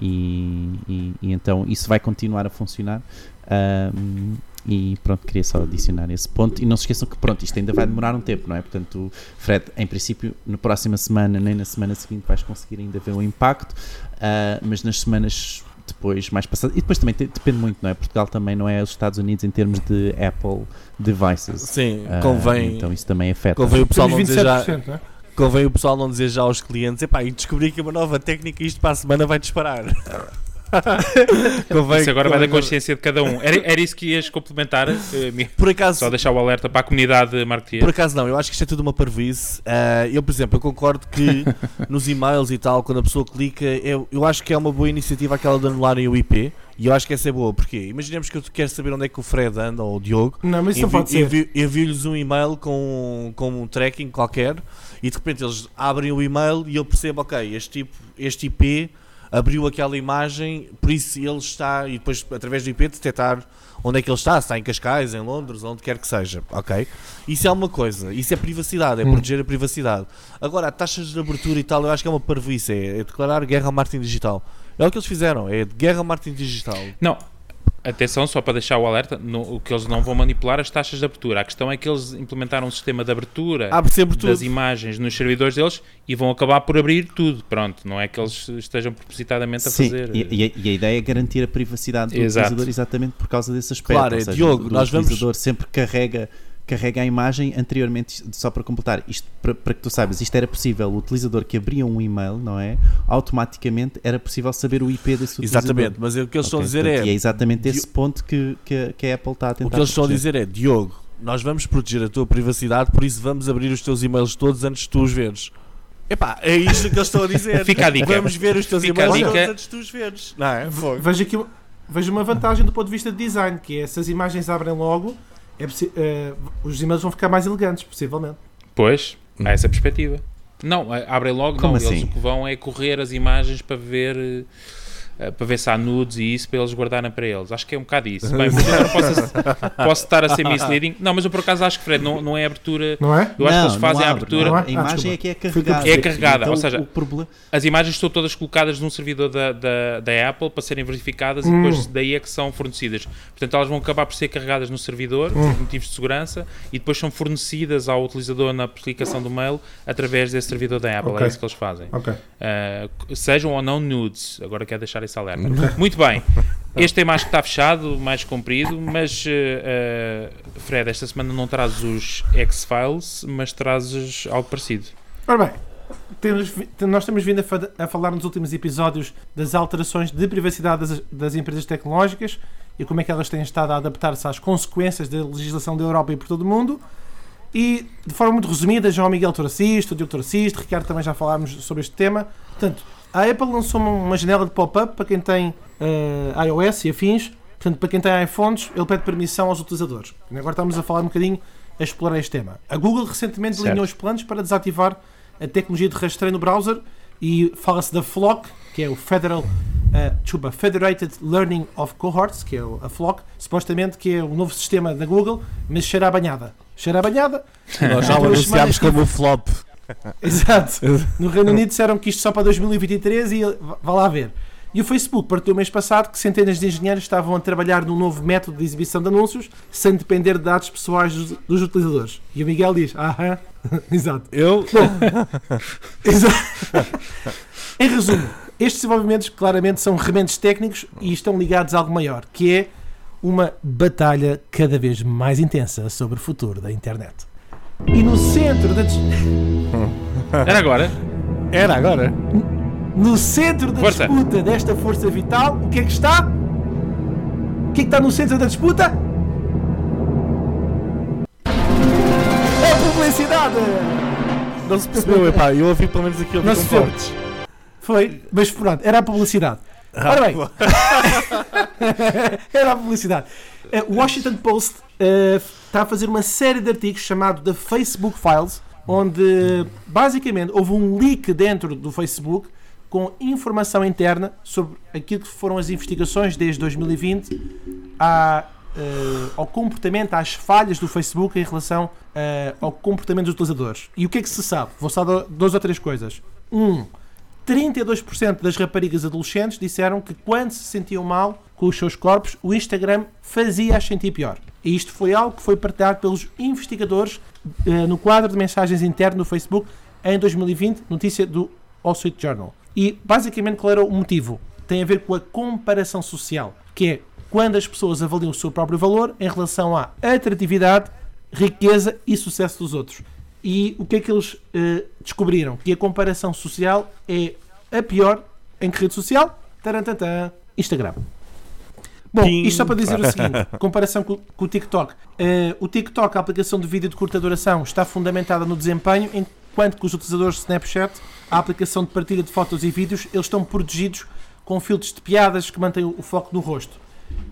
E, e- e então isso vai continuar a funcionar. Ahm, e pronto, queria só adicionar esse ponto. E não se esqueçam que pronto, isto ainda vai demorar um tempo, não é? Portanto, Fred, em princípio, na próxima semana, nem na semana seguinte, vais conseguir ainda ver o impacto, ah, mas nas semanas depois, mais passadas. E depois também te- depende muito, não é? Portugal também não é os Estados Unidos em termos de Apple devices. Sim, Ah, convém, Então isso também afeta. convém o pessoal não dizer já, 27%, não é? convém o pessoal não dizer já aos clientes, epá, e descobri que uma nova técnica isto para a semana vai disparar. [laughs] [laughs] Convém- Isso agora vai da convém- consciência de cada um. Era, era isso que ias complementar, eh? Por acaso, Só deixar o alerta para a comunidade marketeer. Por acaso não, eu acho que isto é tudo uma parvoíce. Ah, eu, por exemplo, eu concordo que [laughs] nos e-mails e tal, quando a pessoa clica, eu, eu acho que é uma boa iniciativa aquela de anularem o IP. E eu acho que essa é boa, porque imaginemos que eu quero saber onde é que o Fred anda ou o Diogo. Não, mas isso não Envi- pode ser. envi- Envio-lhes um e-mail com, com um tracking qualquer e de repente eles abrem o e-mail e eu percebo, ok, este, tipo, este IP abriu aquela imagem, por isso ele está, e depois através do IP detectar onde é que ele está, se está em Cascais, em Londres, onde quer que seja, ok? Isso é uma coisa, isso é privacidade, é Hum. proteger a privacidade. Agora, taxas de abertura e tal, eu acho que é uma parvoíce, é, é declarar guerra ao marketing digital. É o que eles fizeram, é guerra ao marketing digital. Não, atenção, só para deixar o alerta, no- o que eles não vão manipular as taxas de abertura. A questão é que eles implementaram um sistema de abertura das imagens nos servidores deles e vão acabar por abrir tudo. Pronto, não é que eles estejam propositadamente a Sim, fazer. e, e a, e a ideia é garantir a privacidade do Exato. utilizador exatamente por causa desse aspecto. Claro, ou é, seja, Diogo, o nós vamos- utilizador sempre carrega, carrega a imagem anteriormente, só para completar, isto para, para que tu saibas, isto era possível, o utilizador que abria um e-mail, não é? Automaticamente era possível saber o IP desse utilizador. Exatamente, mas o que eles estão a dizer portanto, é, E é exatamente esse ponto que, que, que a Apple está a tentar O que eles estão a dizer é, Diogo, nós vamos proteger a tua privacidade, por isso vamos abrir os teus e-mails todos antes de tu os veres. Epá, é isto que eles estão a dizer. [laughs] Fica a dica. Vamos ver os teus Fica e-mails todos antes de tu os veres. Não é? Vejo aqui vejo uma vantagem do ponto de vista de design, que é se as imagens abrem logo, é eh, os e-mails vão ficar mais elegantes, possivelmente. Pois, há essa perspectiva. Não, eh, abrem logo, Como não. Eles assim? o que vão é correr as imagens para ver. Eh, Para ver se há nudes e isso para eles guardarem para eles. Acho que é um bocado isso. Bem, posso, [laughs] posso estar a ser misleading. Não, mas eu por acaso acho que, Fred, não, não é abertura. Não é? Eu acho que Não, eles fazem não a abre, abertura. não Ah, abre. A imagem desculpa. é que é que carregada. É carregada, Então, ou seja, problema As imagens estão todas colocadas num servidor da, da, da Apple para serem verificadas e Hum. depois daí é que são fornecidas. Portanto, elas vão acabar por ser carregadas no servidor Hum. por motivos de segurança e depois são fornecidas ao utilizador na aplicação do mail através desse servidor da Apple. Ok. É isso que eles fazem. Ok. Uh, sejam ou não nudes. Agora quero deixar esse alerta. Muito bem. Este tema acho que está fechado, mais comprido, mas uh, Fred, esta semana não trazes os X-Files, mas trazes algo parecido. Ora bem, temos nós temos vindo a, a falar nos últimos episódios das alterações de privacidade das, das empresas tecnológicas e como é que elas têm estado a adaptar-se às consequências da legislação da Europa e por todo o mundo. E, de forma muito resumida, João Miguel o Diogo isto, Ricardo também já falámos sobre este tema. Portanto, a Apple lançou uma, janela de pop-up para quem tem eh, iOS e afins. Portanto, para quem tem iPhones, ele pede permissão aos utilizadores. E Agora estamos a falar um bocadinho a explorar este tema. A Google recentemente Certo. delineou os planos para desativar a tecnologia de rastreio no browser e fala-se da FLOC, que é o Federal, uh, desculpa, Federated Learning of Cohorts, que é a FLOC, supostamente que é o novo sistema da Google, mas cheira a banhada. Cheira a banhada? Nós já o anunciámos como o flop. [laughs] Exato. No Reino Unido disseram que isto só para 2023 e vá lá ver. E o Facebook partiu mês passado que centenas de engenheiros estavam a trabalhar num novo método de exibição de anúncios sem depender de dados pessoais dos, dos utilizadores. E o Miguel diz: Aham, [laughs] exato. Eu, [laughs] Exato. em resumo, estes desenvolvimentos claramente são remendos técnicos e estão ligados a algo maior, que é uma batalha cada vez mais intensa sobre o futuro da internet. E no centro da, Era agora? era agora. no centro da Força. disputa desta força vital, o que é que está? O que é que está no centro da disputa? A publicidade! Não se percebeu, epá, eu ouvi pelo menos aquilo Não se confortos. Foi, mas pronto, era a publicidade. Ora bem, [laughs] era a publicidade. Eh, O Washington Post eh, está a fazer uma série de artigos chamado The Facebook Files, onde basicamente houve um leak dentro do Facebook com informação interna sobre aquilo que foram as investigações desde 2020 à, eh, ao comportamento, às falhas do Facebook em relação eh, ao comportamento dos utilizadores. E o que é que se sabe? Vou só dar duas ou três coisas. Um, 32% das raparigas adolescentes disseram que quando se sentiam mal com os seus corpos, o Instagram fazia-as sentir pior. E isto foi algo que foi partilhado pelos investigadores eh, no quadro de mensagens interno do Facebook em 2020, notícia do Wall Street Journal. E basicamente qual era o motivo? Tem a ver com a comparação social, que é quando as pessoas avaliam o seu próprio valor em relação à atratividade, riqueza e sucesso dos outros. E o que é que eles eh, descobriram? Que a comparação social é a pior em que rede social? Tarantantã, Instagram. Bom, Pim. isto só para dizer o [laughs] seguinte: comparação com, com o TikTok. Eh, o TikTok, a aplicação de vídeo de curta duração, está fundamentada no desempenho, enquanto que os utilizadores de Snapchat, a aplicação de partilha de fotos e vídeos, eles estão protegidos com filtros de piadas que mantêm o foco no rosto.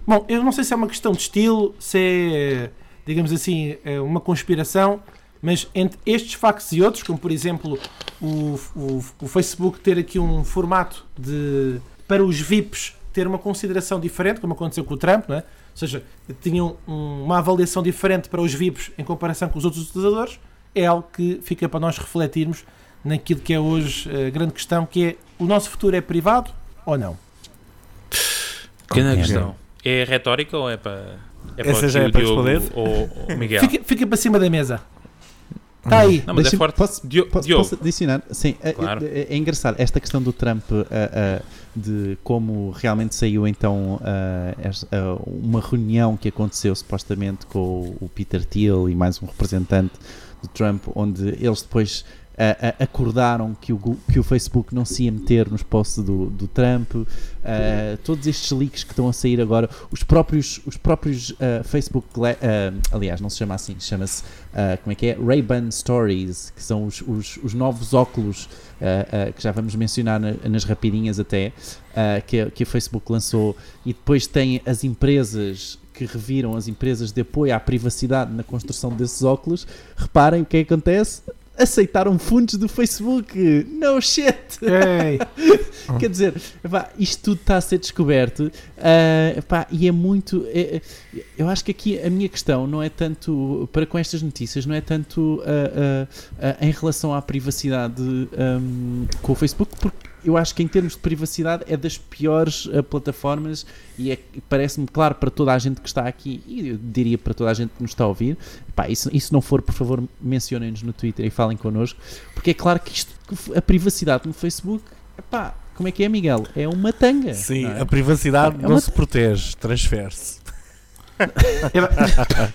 Bom, eu não sei se é uma questão de estilo, se é, digamos assim, é uma conspiração, mas entre estes factos e outros, como por exemplo o, o, o Facebook ter aqui um formato de para os VIPs ter uma consideração diferente, como aconteceu com o Trump, não é? ou seja, tinham um- uma avaliação diferente para os VIPs em comparação com os outros utilizadores, é algo que fica para nós refletirmos naquilo que é hoje a grande questão, que é o nosso futuro é privado ou não? Grande É. questão. É retórica ou é para. É Essa para já aqui é para responder? ou ou o Miguel? Fica, fica para cima da mesa. Está aí. Não, mas é forte. Posso, Dio- posso, Diogo. posso adicionar? Sim, é- Claro. é, é engraçado esta questão do Trump ah, ah, de como realmente saiu então esta- ah, uma reunião que aconteceu supostamente com o, o Peter Thiel e mais um representante do Trump, onde eles depois ah, acordaram que o, que o Facebook não se ia meter nos posts do, do Trump, ah, todos estes leaks que estão a sair agora, os próprios, os próprios ah, Facebook, ah, aliás, não se chama assim, chama-se ah, como é que é? Ray-Ban Stories, que são os, os, os novos óculos que já vamos mencionar na- nas rapidinhas até, que, que a Facebook lançou, e depois tem as empresas que reviram as empresas de apoio à privacidade na construção desses óculos. Reparem o que é que acontece. Aceitaram fundos do Facebook. No shit! Ei, [laughs] Quer dizer, isto tudo está a ser descoberto epá, e é muito. é- é- eu acho que aqui a minha questão não é tanto para com estas notícias, não é tanto ah, ah, em relação à privacidade ahm, com o Facebook, porque eu acho que em termos de privacidade é das piores ah, plataformas e é- parece-me claro para toda a gente que está aqui e eu diria para toda a gente que nos está a ouvir. Epá, e se, e se não for, por favor, mencionem-nos no Twitter e falem connosco, porque é claro que isto, a privacidade no Facebook, epá, como é que é, Miguel? É uma tanga. Sim, é? a privacidade É não se protege, transfere-se. [laughs]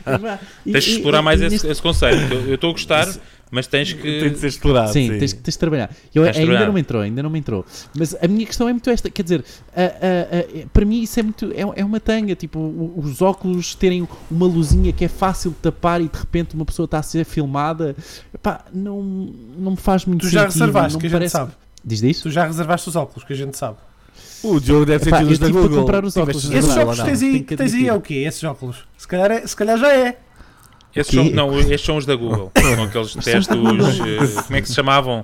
Epá, e- Tens de explorar e- mais e esse, neste- esse conceito. Eu eu estou a gostar, mas tens Tem que. de ser explorado. Sim, sim. Tens, tens de trabalhar. Eu, ainda trabalhar. não me entrou, ainda não me entrou. Mas a minha questão é muito esta, quer dizer, a- a- a- para mim isso é muito, é, é uma tanga, tipo, os óculos terem uma luzinha que é fácil de tapar e de repente uma pessoa está a ser filmada, epá, não, não me faz muito tu já sentido. reservaste, não que a me gente parece... sabe. Diz disso? Tu já reservaste os óculos, que a gente sabe. O Diogo deve ter tido eu os da Google. comprar os óculos, Esses óculos tens aí, tens aí é o quê? Esses óculos? Se calhar, é- se calhar já é. Esses O são, não, estes são os da Google. São aqueles testes. eh, como é que se chamavam?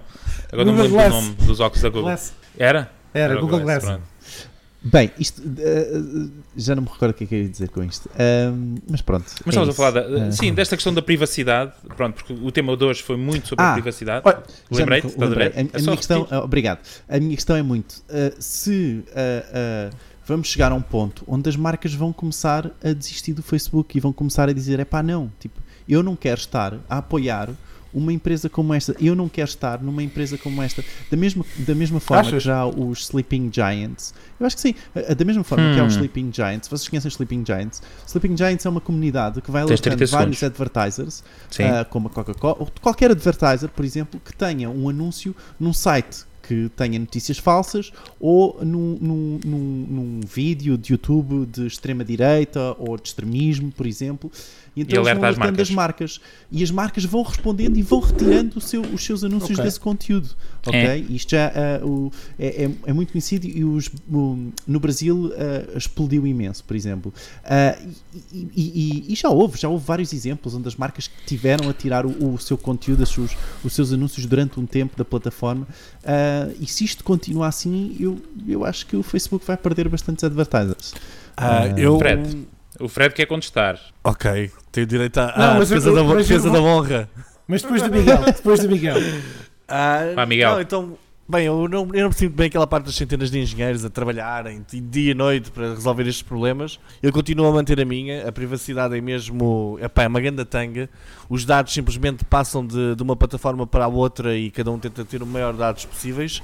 Agora não me Google lembro o Glass. nome dos óculos da Google. Glass. Era? Era, o Google Glass. pronto. Bem, isto eh, já não me recordo o que é que eu ia dizer com isto. Ahm, mas pronto. Mas é estamos a falar da, Ah. sim, desta questão da privacidade. Pronto, porque o tema de hoje foi muito sobre Ah, a privacidade. Lembrei-te? a ver? lembrei. A, É minha questão, obrigado. A minha questão é muito: se vamos chegar a um ponto onde as marcas vão começar a desistir do Facebook e vão começar a dizer: é pá, não, tipo, eu não quero estar a apoiar uma empresa como esta, eu não quero estar numa empresa como esta, da mesma, da mesma forma Achas? que já os Sleeping Giants. Eu acho que sim, ah, da mesma forma que há os Hum. Sleeping Giants, vocês conhecem os Sleeping Giants? Sleeping Giants é uma comunidade que vai alertando 30 vários advertisers ah, como a Coca-Cola, ou qualquer advertiser, por exemplo, que tenha um anúncio num site que tenha notícias falsas ou num, num, num, num vídeo de YouTube de extrema-direita ou de extremismo, por exemplo. E então E eles vão alerta às alertando as marcas. E as marcas vão respondendo e vão retirando o seu- os seus anúncios Ok. desse conteúdo. Ok? É. Isto já ah, o- é, é, é muito conhecido e os, o- no Brasil ah, explodiu imenso, por exemplo. Ah, e, e- e- e já houve, já houve vários exemplos onde as marcas que tiveram a tirar o, o seu conteúdo, os seus, os seus anúncios durante um tempo da plataforma. Ah, e se isto continuar assim, eu, eu acho que o Facebook vai perder bastantes advertisers. Ah, Ah, eu. Fred. O Fred quer contestar. Ok, tenho direito à, Não, à mas eu- defesa, da, defesa vou- da honra. Mas depois do Miguel, depois do Miguel. Ah, Vá, Miguel. Não, então, bem, eu não, eu não percebo bem aquela parte das centenas de engenheiros a trabalharem dia e noite para resolver estes problemas. Eu continuo a manter a minha. A privacidade é mesmo. Epá, é uma grande tanga. Os dados simplesmente passam de, de uma plataforma para a outra e cada um tenta ter o maior dados possíveis.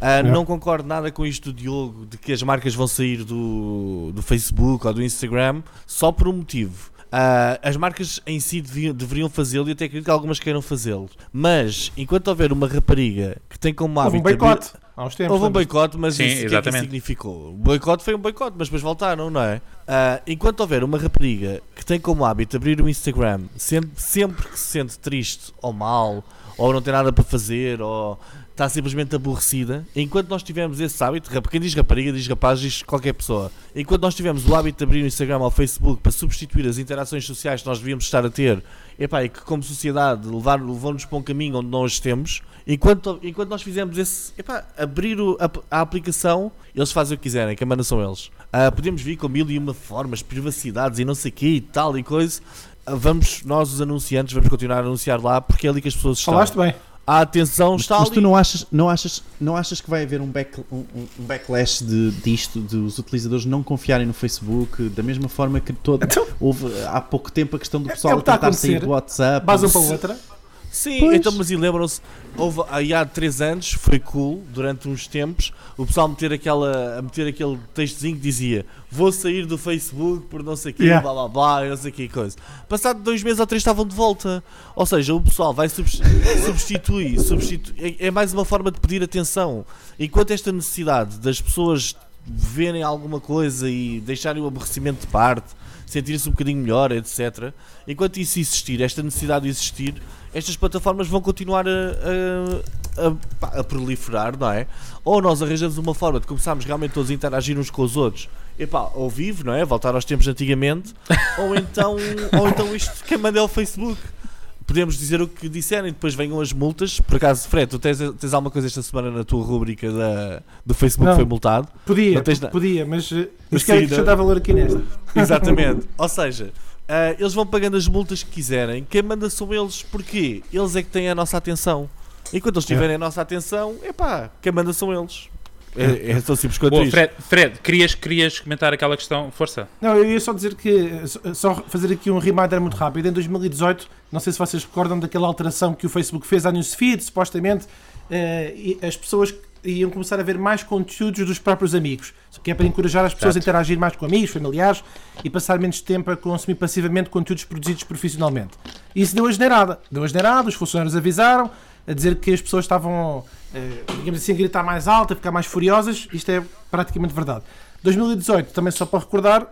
É. Não concordo nada com isto do Diogo de que as marcas vão sair do, do Facebook ou do Instagram só por um motivo. Ah, as marcas em si deviam, deveriam fazê-lo e até acredito que algumas queiram fazê-lo. Mas enquanto houver uma rapariga que tem como Houve um hábito boicote. há uns tempos. Houve um boicote, mas Sim, isso o que é que exatamente. isso significou? O boicote foi um boicote, mas depois voltaram, não é? Ah, enquanto houver uma rapariga que tem como hábito abrir o Instagram sempre, sempre que se sente triste ou mal, ou não tem nada para fazer, ou está simplesmente aborrecida, enquanto nós tivermos esse hábito, quem diz rapariga diz rapaz, diz qualquer pessoa, enquanto nós tivermos o hábito de abrir o Instagram ou o Facebook para substituir as interações sociais que nós devíamos estar a ter, epá, e que como sociedade levou-nos para um caminho onde nós temos, enquanto, enquanto nós fizermos esse, epá, abrir o- a, a aplicação, eles fazem o que quiserem, quem manda são eles. Ah, podemos vir com mil e uma formas, privacidades e não sei o que e tal e coisa. Ah, Vamos, nós os anunciantes, vamos continuar a anunciar lá porque é ali que as pessoas estão. Falaste bem. A atenção Mas, está mas ali. tu não achas, não, achas, não achas que vai haver um, back, um, um- um backlash de, disto, dos utilizadores não confiarem no Facebook, da mesma forma que todo, Então- houve há pouco tempo a questão do É- pessoal é a tentar sair do WhatsApp. Basam para outra. Sim, Pois. então, mas e lembram-se, houve aí há 3 anos, foi cool, durante uns tempos, o pessoal meter, aquela, a meter aquele textozinho que dizia vou sair do Facebook por não sei o quê, Yeah. blá blá blá, não sei o quê, coisa. Passado dois meses ou três estavam de volta. Ou seja, o pessoal vai subs- [laughs] substituir, substitu é, é mais uma forma de pedir atenção. Enquanto esta necessidade das pessoas verem alguma coisa e deixarem o aborrecimento de parte, sentir-se um bocadinho melhor, etc. Enquanto isso existir, esta necessidade de existir, estas plataformas vão continuar a, a, a- a proliferar, não é? Ou nós arranjamos uma forma de começarmos realmente todos a interagir uns com os outros, epá, ao vivo, não é? Voltar aos tempos de antigamente, [laughs] ou então, ou então isto quem manda é o Facebook. Podemos dizer o que disserem, depois venham as multas. Por acaso, Fred, tu tens, tens alguma coisa esta semana na tua rubrica da, do Facebook Não. que foi multado? Podia, podia, mas, eh, mas Sim, quero acrescentar valor aqui nesta. Exatamente. Ou seja, ah, eles vão pagando as multas que quiserem. Quem manda são eles. Porquê? Eles é que têm a nossa atenção. Enquanto eles tiverem a nossa atenção, epá, quem manda são eles. É, é tão simples quanto Boa, isto. Fred, Fred querias, querias comentar aquela questão? Força. Não, eu ia só dizer que, só- fazer aqui um reminder muito rápido. Em 2018, não sei se vocês recordam daquela alteração que o Facebook fez à newsfeed, supostamente, eh, e as pessoas iam começar a ver mais conteúdos dos próprios amigos, que é para encorajar as pessoas a Exato. interagir mais com amigos, familiares e passar menos tempo a consumir passivamente conteúdos produzidos profissionalmente. Isso deu a generada. Deu a generada, os funcionários avisaram, a dizer que as pessoas estavam, eh, digamos assim, a gritar mais alto, a ficar mais furiosas. Isto é praticamente verdade. 2018, também só para recordar,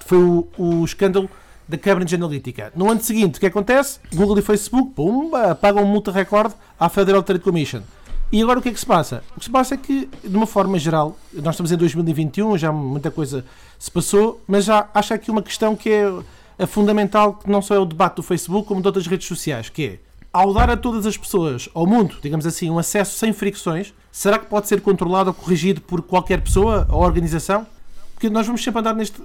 foi o, o escândalo da Cambridge Analytica. No ano seguinte, o que acontece? Google e Facebook, pumba, pagam multa recorde à Federal Trade Commission. E agora o que é que se passa? O que se passa é que, de uma forma geral, nós estamos em 2021, já muita coisa se passou, mas já acho aqui uma questão que é a fundamental, que não só é o debate do Facebook, como de outras redes sociais, que é, ao dar a todas as pessoas, ao mundo, digamos assim, um acesso sem fricções, será que pode ser controlado ou corrigido por qualquer pessoa ou organização? Porque nós vamos sempre andar neste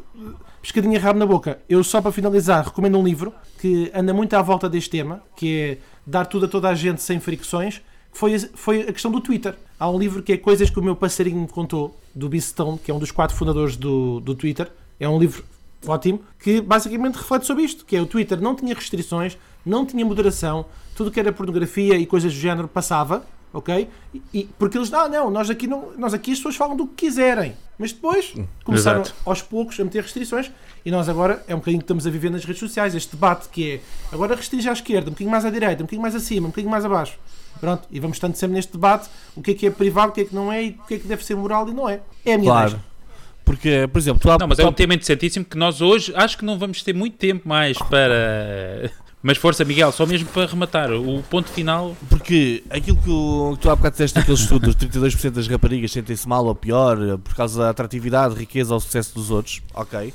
pescadinha rabo na boca. Eu, só para finalizar, recomendo um livro que anda muito à volta deste tema, que é Dar Tudo a Toda a Gente Sem Fricções, foi, a- foi a questão do Twitter. Há um livro que é Coisas que o meu passarinho me contou, do B. Stone, que é um dos quatro fundadores do, do Twitter. É um livro ótimo, que basicamente reflete sobre isto, que é o Twitter não tinha restrições, não tinha moderação, tudo que era pornografia e coisas do género passava, ok? E, e- porque eles, ah não, nós aqui, não, nós aqui as pessoas falam do que quiserem, mas depois começaram Exato. aos poucos a meter restrições e nós agora é um bocadinho que estamos a viver nas redes sociais, este debate que é agora restringe à esquerda, um bocadinho mais à direita, um bocadinho mais acima, um bocadinho mais abaixo. Pronto, e vamos estando sempre neste debate o que é que é privado, o que é que não é e o que é que deve ser moral e não é. É a minha Claro. deixa. Porque, por exemplo, tu há, Não, mas é tu um tema interessantíssimo que nós hoje acho que não vamos ter muito tempo mais para. Mas força, Miguel, só mesmo para rematar. O ponto final. Porque aquilo que, o, que tu há bocado disseste naquele estudo, os 32% das raparigas sentem-se mal ou pior por causa da atratividade, riqueza ou sucesso dos outros, ok?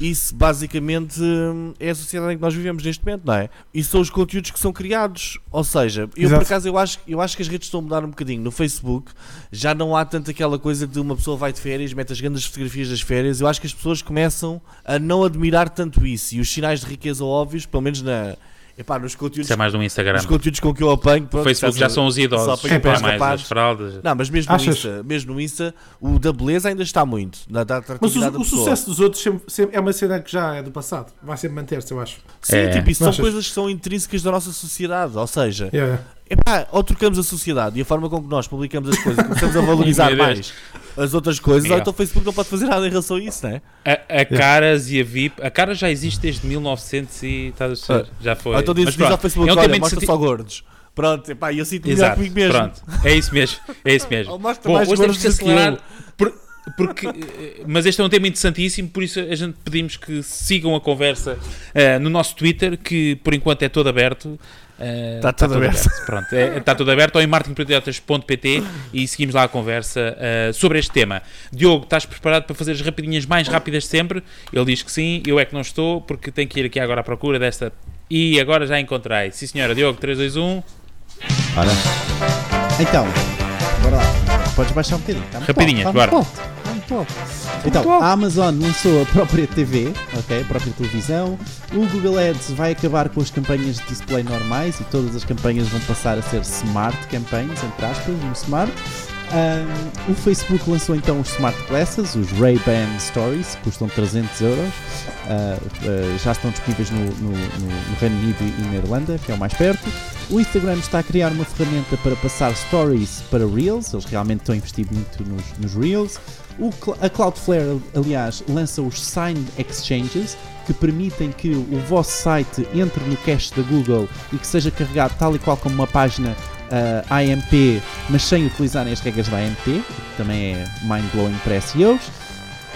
Isso basicamente hum, é a sociedade em que nós vivemos neste momento, não é? E são os conteúdos que são criados. Ou seja, eu por Exato. acaso eu acho, eu acho que as redes estão a mudar um bocadinho. No Facebook já não há tanto aquela coisa de uma pessoa vai de férias, mete as grandes fotografias das férias. Eu acho que as pessoas começam a não admirar tanto isso. E os sinais de riqueza óbvios, pelo menos na. Epá, nos conteúdos Isso é mais no Instagram. os conteúdos com que eu apanho, O pronto, Facebook estás já são os idosos. só apanho para mais as fraldas. Não, mas mesmo no, Achas? Insta, mesmo no Insta, o da beleza ainda está muito. Na da Mas o, da o sucesso dos outros sempre- sempre- é uma cena que já é do passado. Vai sempre manter-se, eu acho. Sim, É. tipo, isso são Achas? coisas que são intrínsecas da nossa sociedade. Ou seja, Yeah. epá, ou trocamos a sociedade e a forma com que nós publicamos as coisas, começamos a [laughs] valorizar mais as outras coisas, Miguel. então o Facebook não pode fazer nada em relação a isso, não é? A, a Caras e a VIP. A Caras já existe desde 1900 e. Estás a perceber? Já foi. Ou então diz, Mas diz ao Facebook, olha, mostra interessante- só gordos. Pronto, epá, eu sinto melhor Exato, comigo mesmo. pronto. É isso mesmo. É isso mesmo. Mostra Bom, mais hoje temos que acelerar. por- porque, eh, mas este é um tema interessantíssimo, por isso a gente pedimos que sigam a conversa eh, no nosso Twitter, que por enquanto é todo aberto. Eh, Está todo aberto. Pronto, é- está todo aberto ou em marketingprojetos.pt e seguimos lá a conversa eh, sobre este tema. Diogo, estás preparado para fazer as rapidinhas mais rápidas de sempre? Ele diz que sim, eu é que não estou, porque tenho que ir aqui agora à procura desta. E agora já encontrei. Sim, senhora, Diogo, 3, 2, 1. Ora. Então, bora lá. Podes baixar um bocadinho. Está muito Rapidinhas, está bora. Então, a Amazon lançou a própria TV, ok? A própria televisão. O Google Ads vai acabar com as campanhas de display normais e todas as campanhas vão passar a ser smart campaigns, entre aspas, no smart. Ahm, o Facebook lançou então os Smart Glasses, os Ray-Ban Stories, custam 300 euros. Ah, ah, já estão disponíveis no, no- no- no Reino Unido e na Irlanda, que é o mais perto. O Instagram está a criar uma ferramenta para passar stories para Reels, eles realmente estão a investir muito nos, nos Reels. O a Cloudflare, aliás, lança os Sign Exchanges, que permitem que o vosso site entre no cache da Google e que seja carregado tal e qual como uma página ah, AMP, mas sem utilizarem as regras da AMP, que também é mind-blowing para SEOs.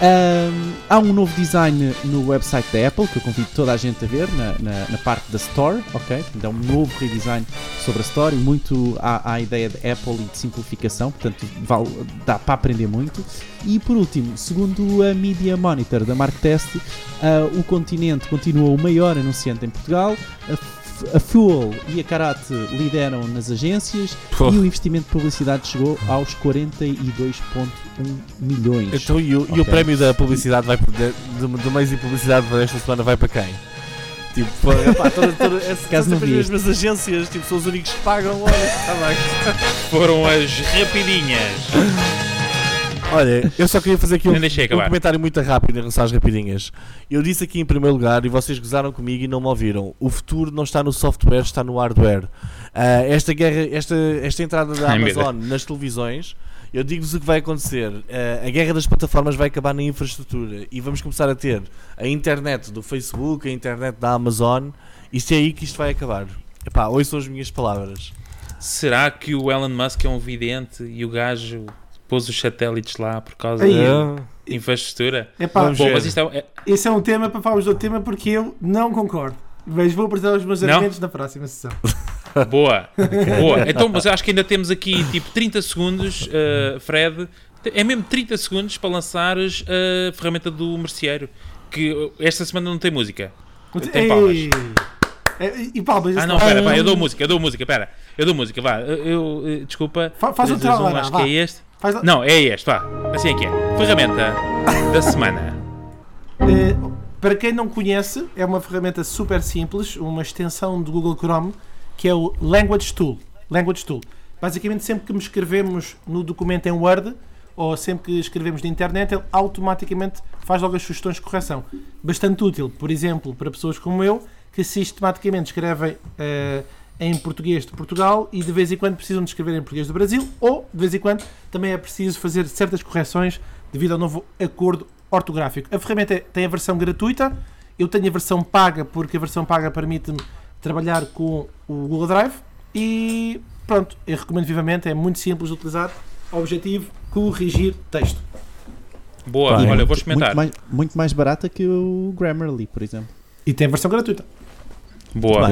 Ahm, há um novo design no website da Apple que eu convido toda a gente a ver na, na, na parte da Store, ok? Portanto, é um novo redesign sobre a Store e muito à, ideia de Apple e de simplificação, portanto dá para aprender muito. E por último, segundo a Media Monitor da Marktest, ah, o Continente continua o maior anunciante em Portugal. F- a Fuel e a Karate lideram nas agências Pô. e o investimento de publicidade chegou aos 42,1 milhões. Então, e o, e o prémio da publicidade vai de, do mês de publicidade desta semana vai para quem? Tipo, epá, toda, toda, essa, Caso são não sempre vi as mesmas agências, tipo, são os únicos que pagam, olha, bem. Foram as rapidinhas. Olha, eu só queria fazer aqui um, um comentário muito rápido em relação às rapidinhas. Eu disse aqui em primeiro lugar, e vocês gozaram comigo e não me ouviram, o futuro não está no software, está no hardware. Ah, esta guerra, esta, esta entrada da Amazon nas televisões, eu digo-vos o que vai acontecer. Ah, a guerra das plataformas vai acabar na infraestrutura e vamos começar a ter a internet do Facebook, a internet da Amazon. Isto é aí que isto vai acabar. Epá, hoje são as minhas palavras. Será que o Elon Musk é um vidente e o gajo pôs os satélites lá por causa Aí, da Ah, infraestrutura? Epá, Bom, mas isto é, é- esse é um tema para falarmos do tema porque eu não concordo. Mas vou apresentar os meus argumentos na próxima sessão. [laughs] boa. boa. Então, mas acho que ainda temos aqui tipo 30 segundos, uh, Fred. É mesmo 30 segundos para lançares a ferramenta do merceeiro. Que esta semana não tem música. Tem palmas. É, E palmas. Ah, não, pera, pera, eu dou música, eu dou música, pera. Eu dou música, vá. Eu, eu, eh, desculpa. Fa- faz o 3, 2, 1, tralalá, acho vá. que é este. Faz Não, é este, vá. Assim é que é. Ferramenta da [laughs] semana. Eh, para quem não conhece, é uma ferramenta super simples, uma extensão do Google Chrome, que é o Language Tool. Language Tool. Basicamente, sempre que me escrevemos no documento em Word ou sempre que escrevemos na internet, ele automaticamente faz logo as sugestões de correção. Bastante útil, por exemplo, para pessoas como eu, que sistematicamente escrevem eh, em português de Portugal e de vez em quando precisam de escrever em português do Brasil, ou de vez em quando também é preciso fazer certas correções devido ao novo acordo ortográfico. A ferramenta tem a versão gratuita, eu tenho a versão paga porque a versão paga permite-me trabalhar com o Google Drive e pronto, eu recomendo vivamente, é muito simples de utilizar. Objetivo, corrigir texto. Boa, E olha, muito- vou experimentar. Muito mais, muito mais barata que o Grammarly, por exemplo. E tem a versão gratuita. Boa.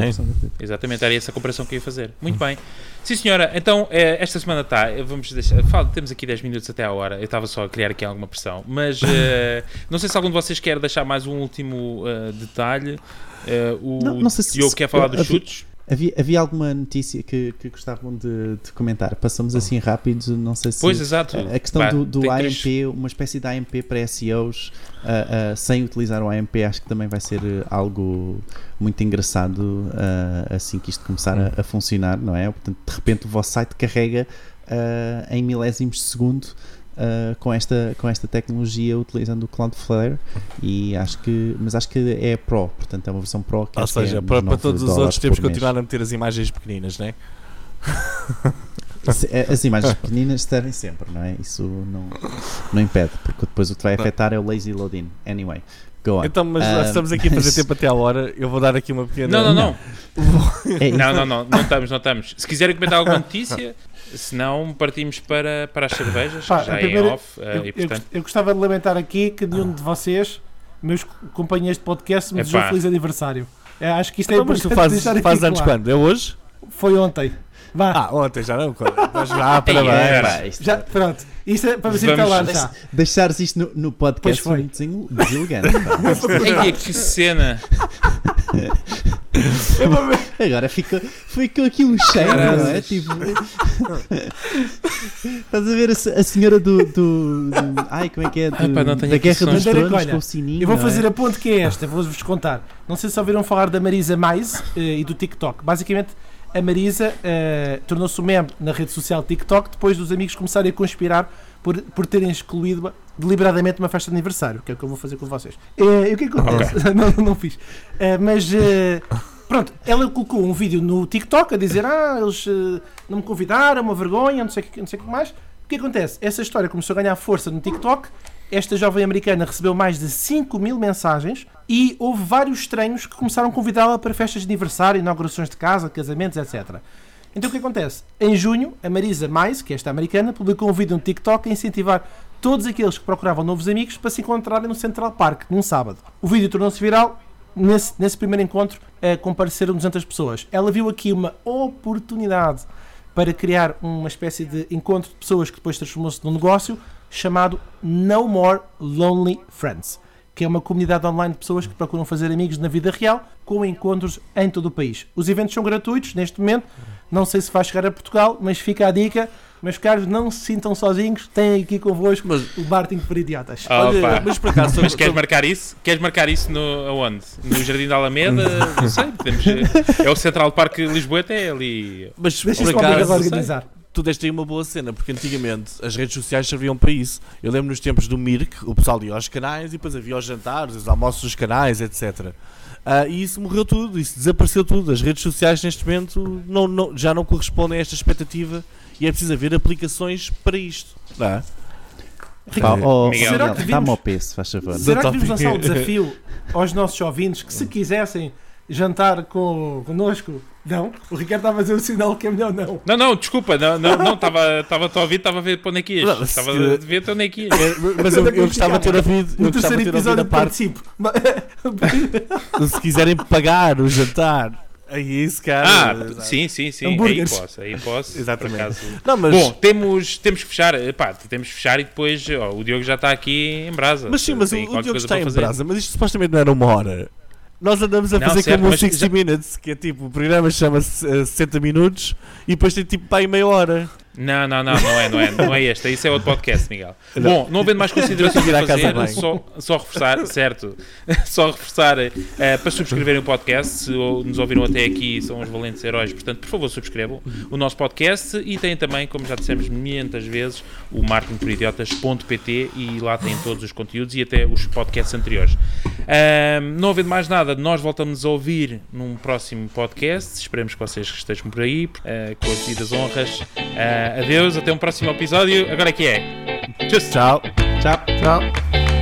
Exatamente, era essa a comparação que eu ia fazer. Muito bem. Sim, senhora, então eh, esta semana está. Vamos deixar. Fala, temos aqui 10 minutos até à hora. Eu estava só a criar aqui alguma pressão. Mas [laughs] eh, não sei se algum de vocês quer deixar mais um último eh, detalhe. Eh, o Não- não sei se- Diogo quer falar dos chutes. Havia, havia alguma notícia que, que gostavam de, de comentar? Passamos assim rápidos, não sei se. Pois, exato. A a questão Vá, do, do AMP, três- uma espécie de AMP para SEOs, ah, ah, sem utilizar o AMP, acho que também vai ser eh, algo muito engraçado ah, assim que isto começar Hum. a, a funcionar, não é? Portanto, de repente o vosso site carrega ah, em milésimos de segundo ah, com, esta, com esta tecnologia utilizando o Cloudflare e acho que, mas acho que é Pro, portanto é uma versão Pro que Ou acho que seja, é para, para 9 todos os outros temos que continuar a meter as imagens pequeninas, não é? Eh, As imagens pequeninas estarem sempre, não é? Isso não, não impede, porque depois o que vai afetar é o lazy loading. Anyway, Go on. Então, mas Ah, estamos aqui a fazer mas- tempo até à hora. Eu vou dar aqui uma pequena. Não, não, não. [laughs] É, Não, não, não, não estamos, não estamos. Se quiserem comentar alguma notícia, se não, partimos para, para as cervejas, Pá, já é primeira- off, eh, Eu, e portanto... eu gostava de lamentar aqui que nenhum de vocês, meus companheiros de podcast, me desejou feliz aniversário. Eu acho que isto é Então, mas tu importante fazes, deixar aqui fazes anos claro. quando? É hoje? Foi ontem. Vá, Ah, ontem já não. Mas já, [laughs] Ei, parabéns. era. pá, isto- já, pronto. Isto é para você Vamos- falar já. Deixares isto no, no podcast foi muito deselegante. [laughs] Ei, que cena! [laughs] Agora ficou, ficou aqui um cheiro, não é? Tipo. Estás a ver a, a senhora do, do, do- Ai, como é que é? Do- pá, tenho da Guerra dos. Tronos Olha, com o sininho. Eu vou fazer é? a ponte que é esta, vou-vos contar. Não sei se ouviram falar da Marisa Mais eh, e do TikTok. Basicamente, a Marisa eh, tornou-se um meme na rede social TikTok depois dos amigos começarem a conspirar por, por terem excluído deliberadamente uma festa de aniversário, que é o que eu vou fazer com vocês. Eh, e o que é que acontece? [laughs] não, não fiz. Eh, mas. eh, Pronto, ela colocou um vídeo no TikTok a dizer: Ah, eles não me convidaram, uma vergonha, não sei não sei o que mais. O que acontece? Essa história começou a ganhar força no TikTok. Esta jovem americana recebeu mais de 5 mil mensagens e houve vários estranhos que começaram a convidá-la para festas de aniversário, inaugurações de casa, casamentos, etc. Então o que acontece? Em junho, a Marisa Mais, que é esta americana, publicou um vídeo no TikTok a incentivar todos aqueles que procuravam novos amigos para se encontrarem no Central Park, num sábado. O vídeo tornou-se viral. Nesse, nesse primeiro encontro, compareceram 200 pessoas. Ela viu aqui uma oportunidade para criar uma espécie de encontro de pessoas que depois transformou-se num negócio chamado No More Lonely Friends, que é uma comunidade online de pessoas que procuram fazer amigos na vida real com encontros em todo o país. Os eventos são gratuitos neste momento, não sei se vai chegar a Portugal, mas fica a dica. Meus caros, não se sintam sozinhos, têm aqui convosco Mas- o Martin para Idiotas. Olha, Opa. mas por acaso, [laughs] Mas queres marcar isso? Queres marcar isso no, aonde? No Jardim da Alameda? [laughs] Não sei, podemos... É o Central Park Lisboeta, é ali... mas Deixa por isso para o Miguel acaso, organizar. Tu deste aí uma boa cena, porque antigamente as redes sociais serviam para isso. Eu lembro nos tempos do Mirk, o pessoal ia aos canais e depois havia os jantares, os almoços dos canais, etc. Ah, e isso morreu tudo, isso desapareceu tudo. As redes sociais neste momento não, não- já não correspondem a esta expectativa e é preciso haver aplicações para isto. Não é? Pá, oh, Miguel. Será que dá-me devíamos- ao peso, faz favor. Será que devíamos lançar o desafio aos nossos ouvintes que se quisessem jantar com, connosco, não? O Ricardo está a fazer o sinal que é melhor não. Não, não, desculpa, não, não, não, estava estava a ouvir, estava a ver para onde é que ias. Estava a ver para onde é que ias. É, Mas eu, eu gostava de ter ouvido, No terceiro episódio a parte participo. [laughs] se quiserem pagar o jantar. Aí isso, cara. Ah, exato. sim, sim, sim, aí posso, aí posso. Exatamente. Não, mas, Bom, temos, temos que fechar, epá, temos que fechar e depois ó, o Diogo já está aqui em brasa. mas sim, mas o, o Diogo está em brasa, mas isto supostamente não era uma hora. Nós andamos a Não, fazer certo, como um mas 60 já- Minutes, que é tipo, o programa chama-se eh, 60 minutos e depois tem tipo para aí meia hora. Não, não, não, não é, não é, não é este, isso é outro podcast, Miguel. Bom, não havendo mais considerações à a fazer, só, só reforçar, certo, [laughs] só reforçar eh, para subscreverem o podcast, se nos ouviram até aqui, são os valentes heróis, portanto, por favor, subscrevam o nosso podcast e têm também, como já dissemos muitas vezes, o marketingporidiotas.pt e lá têm todos os conteúdos e até os podcasts anteriores. Ahm, não havendo mais nada, nós voltamos a ouvir num próximo podcast, esperemos que vocês estejam por aí, eh, com as devidas honras. Ah, adeus, até um próximo episódio. Agora é que é. Tchau. Tchau. Tchau. Tchau.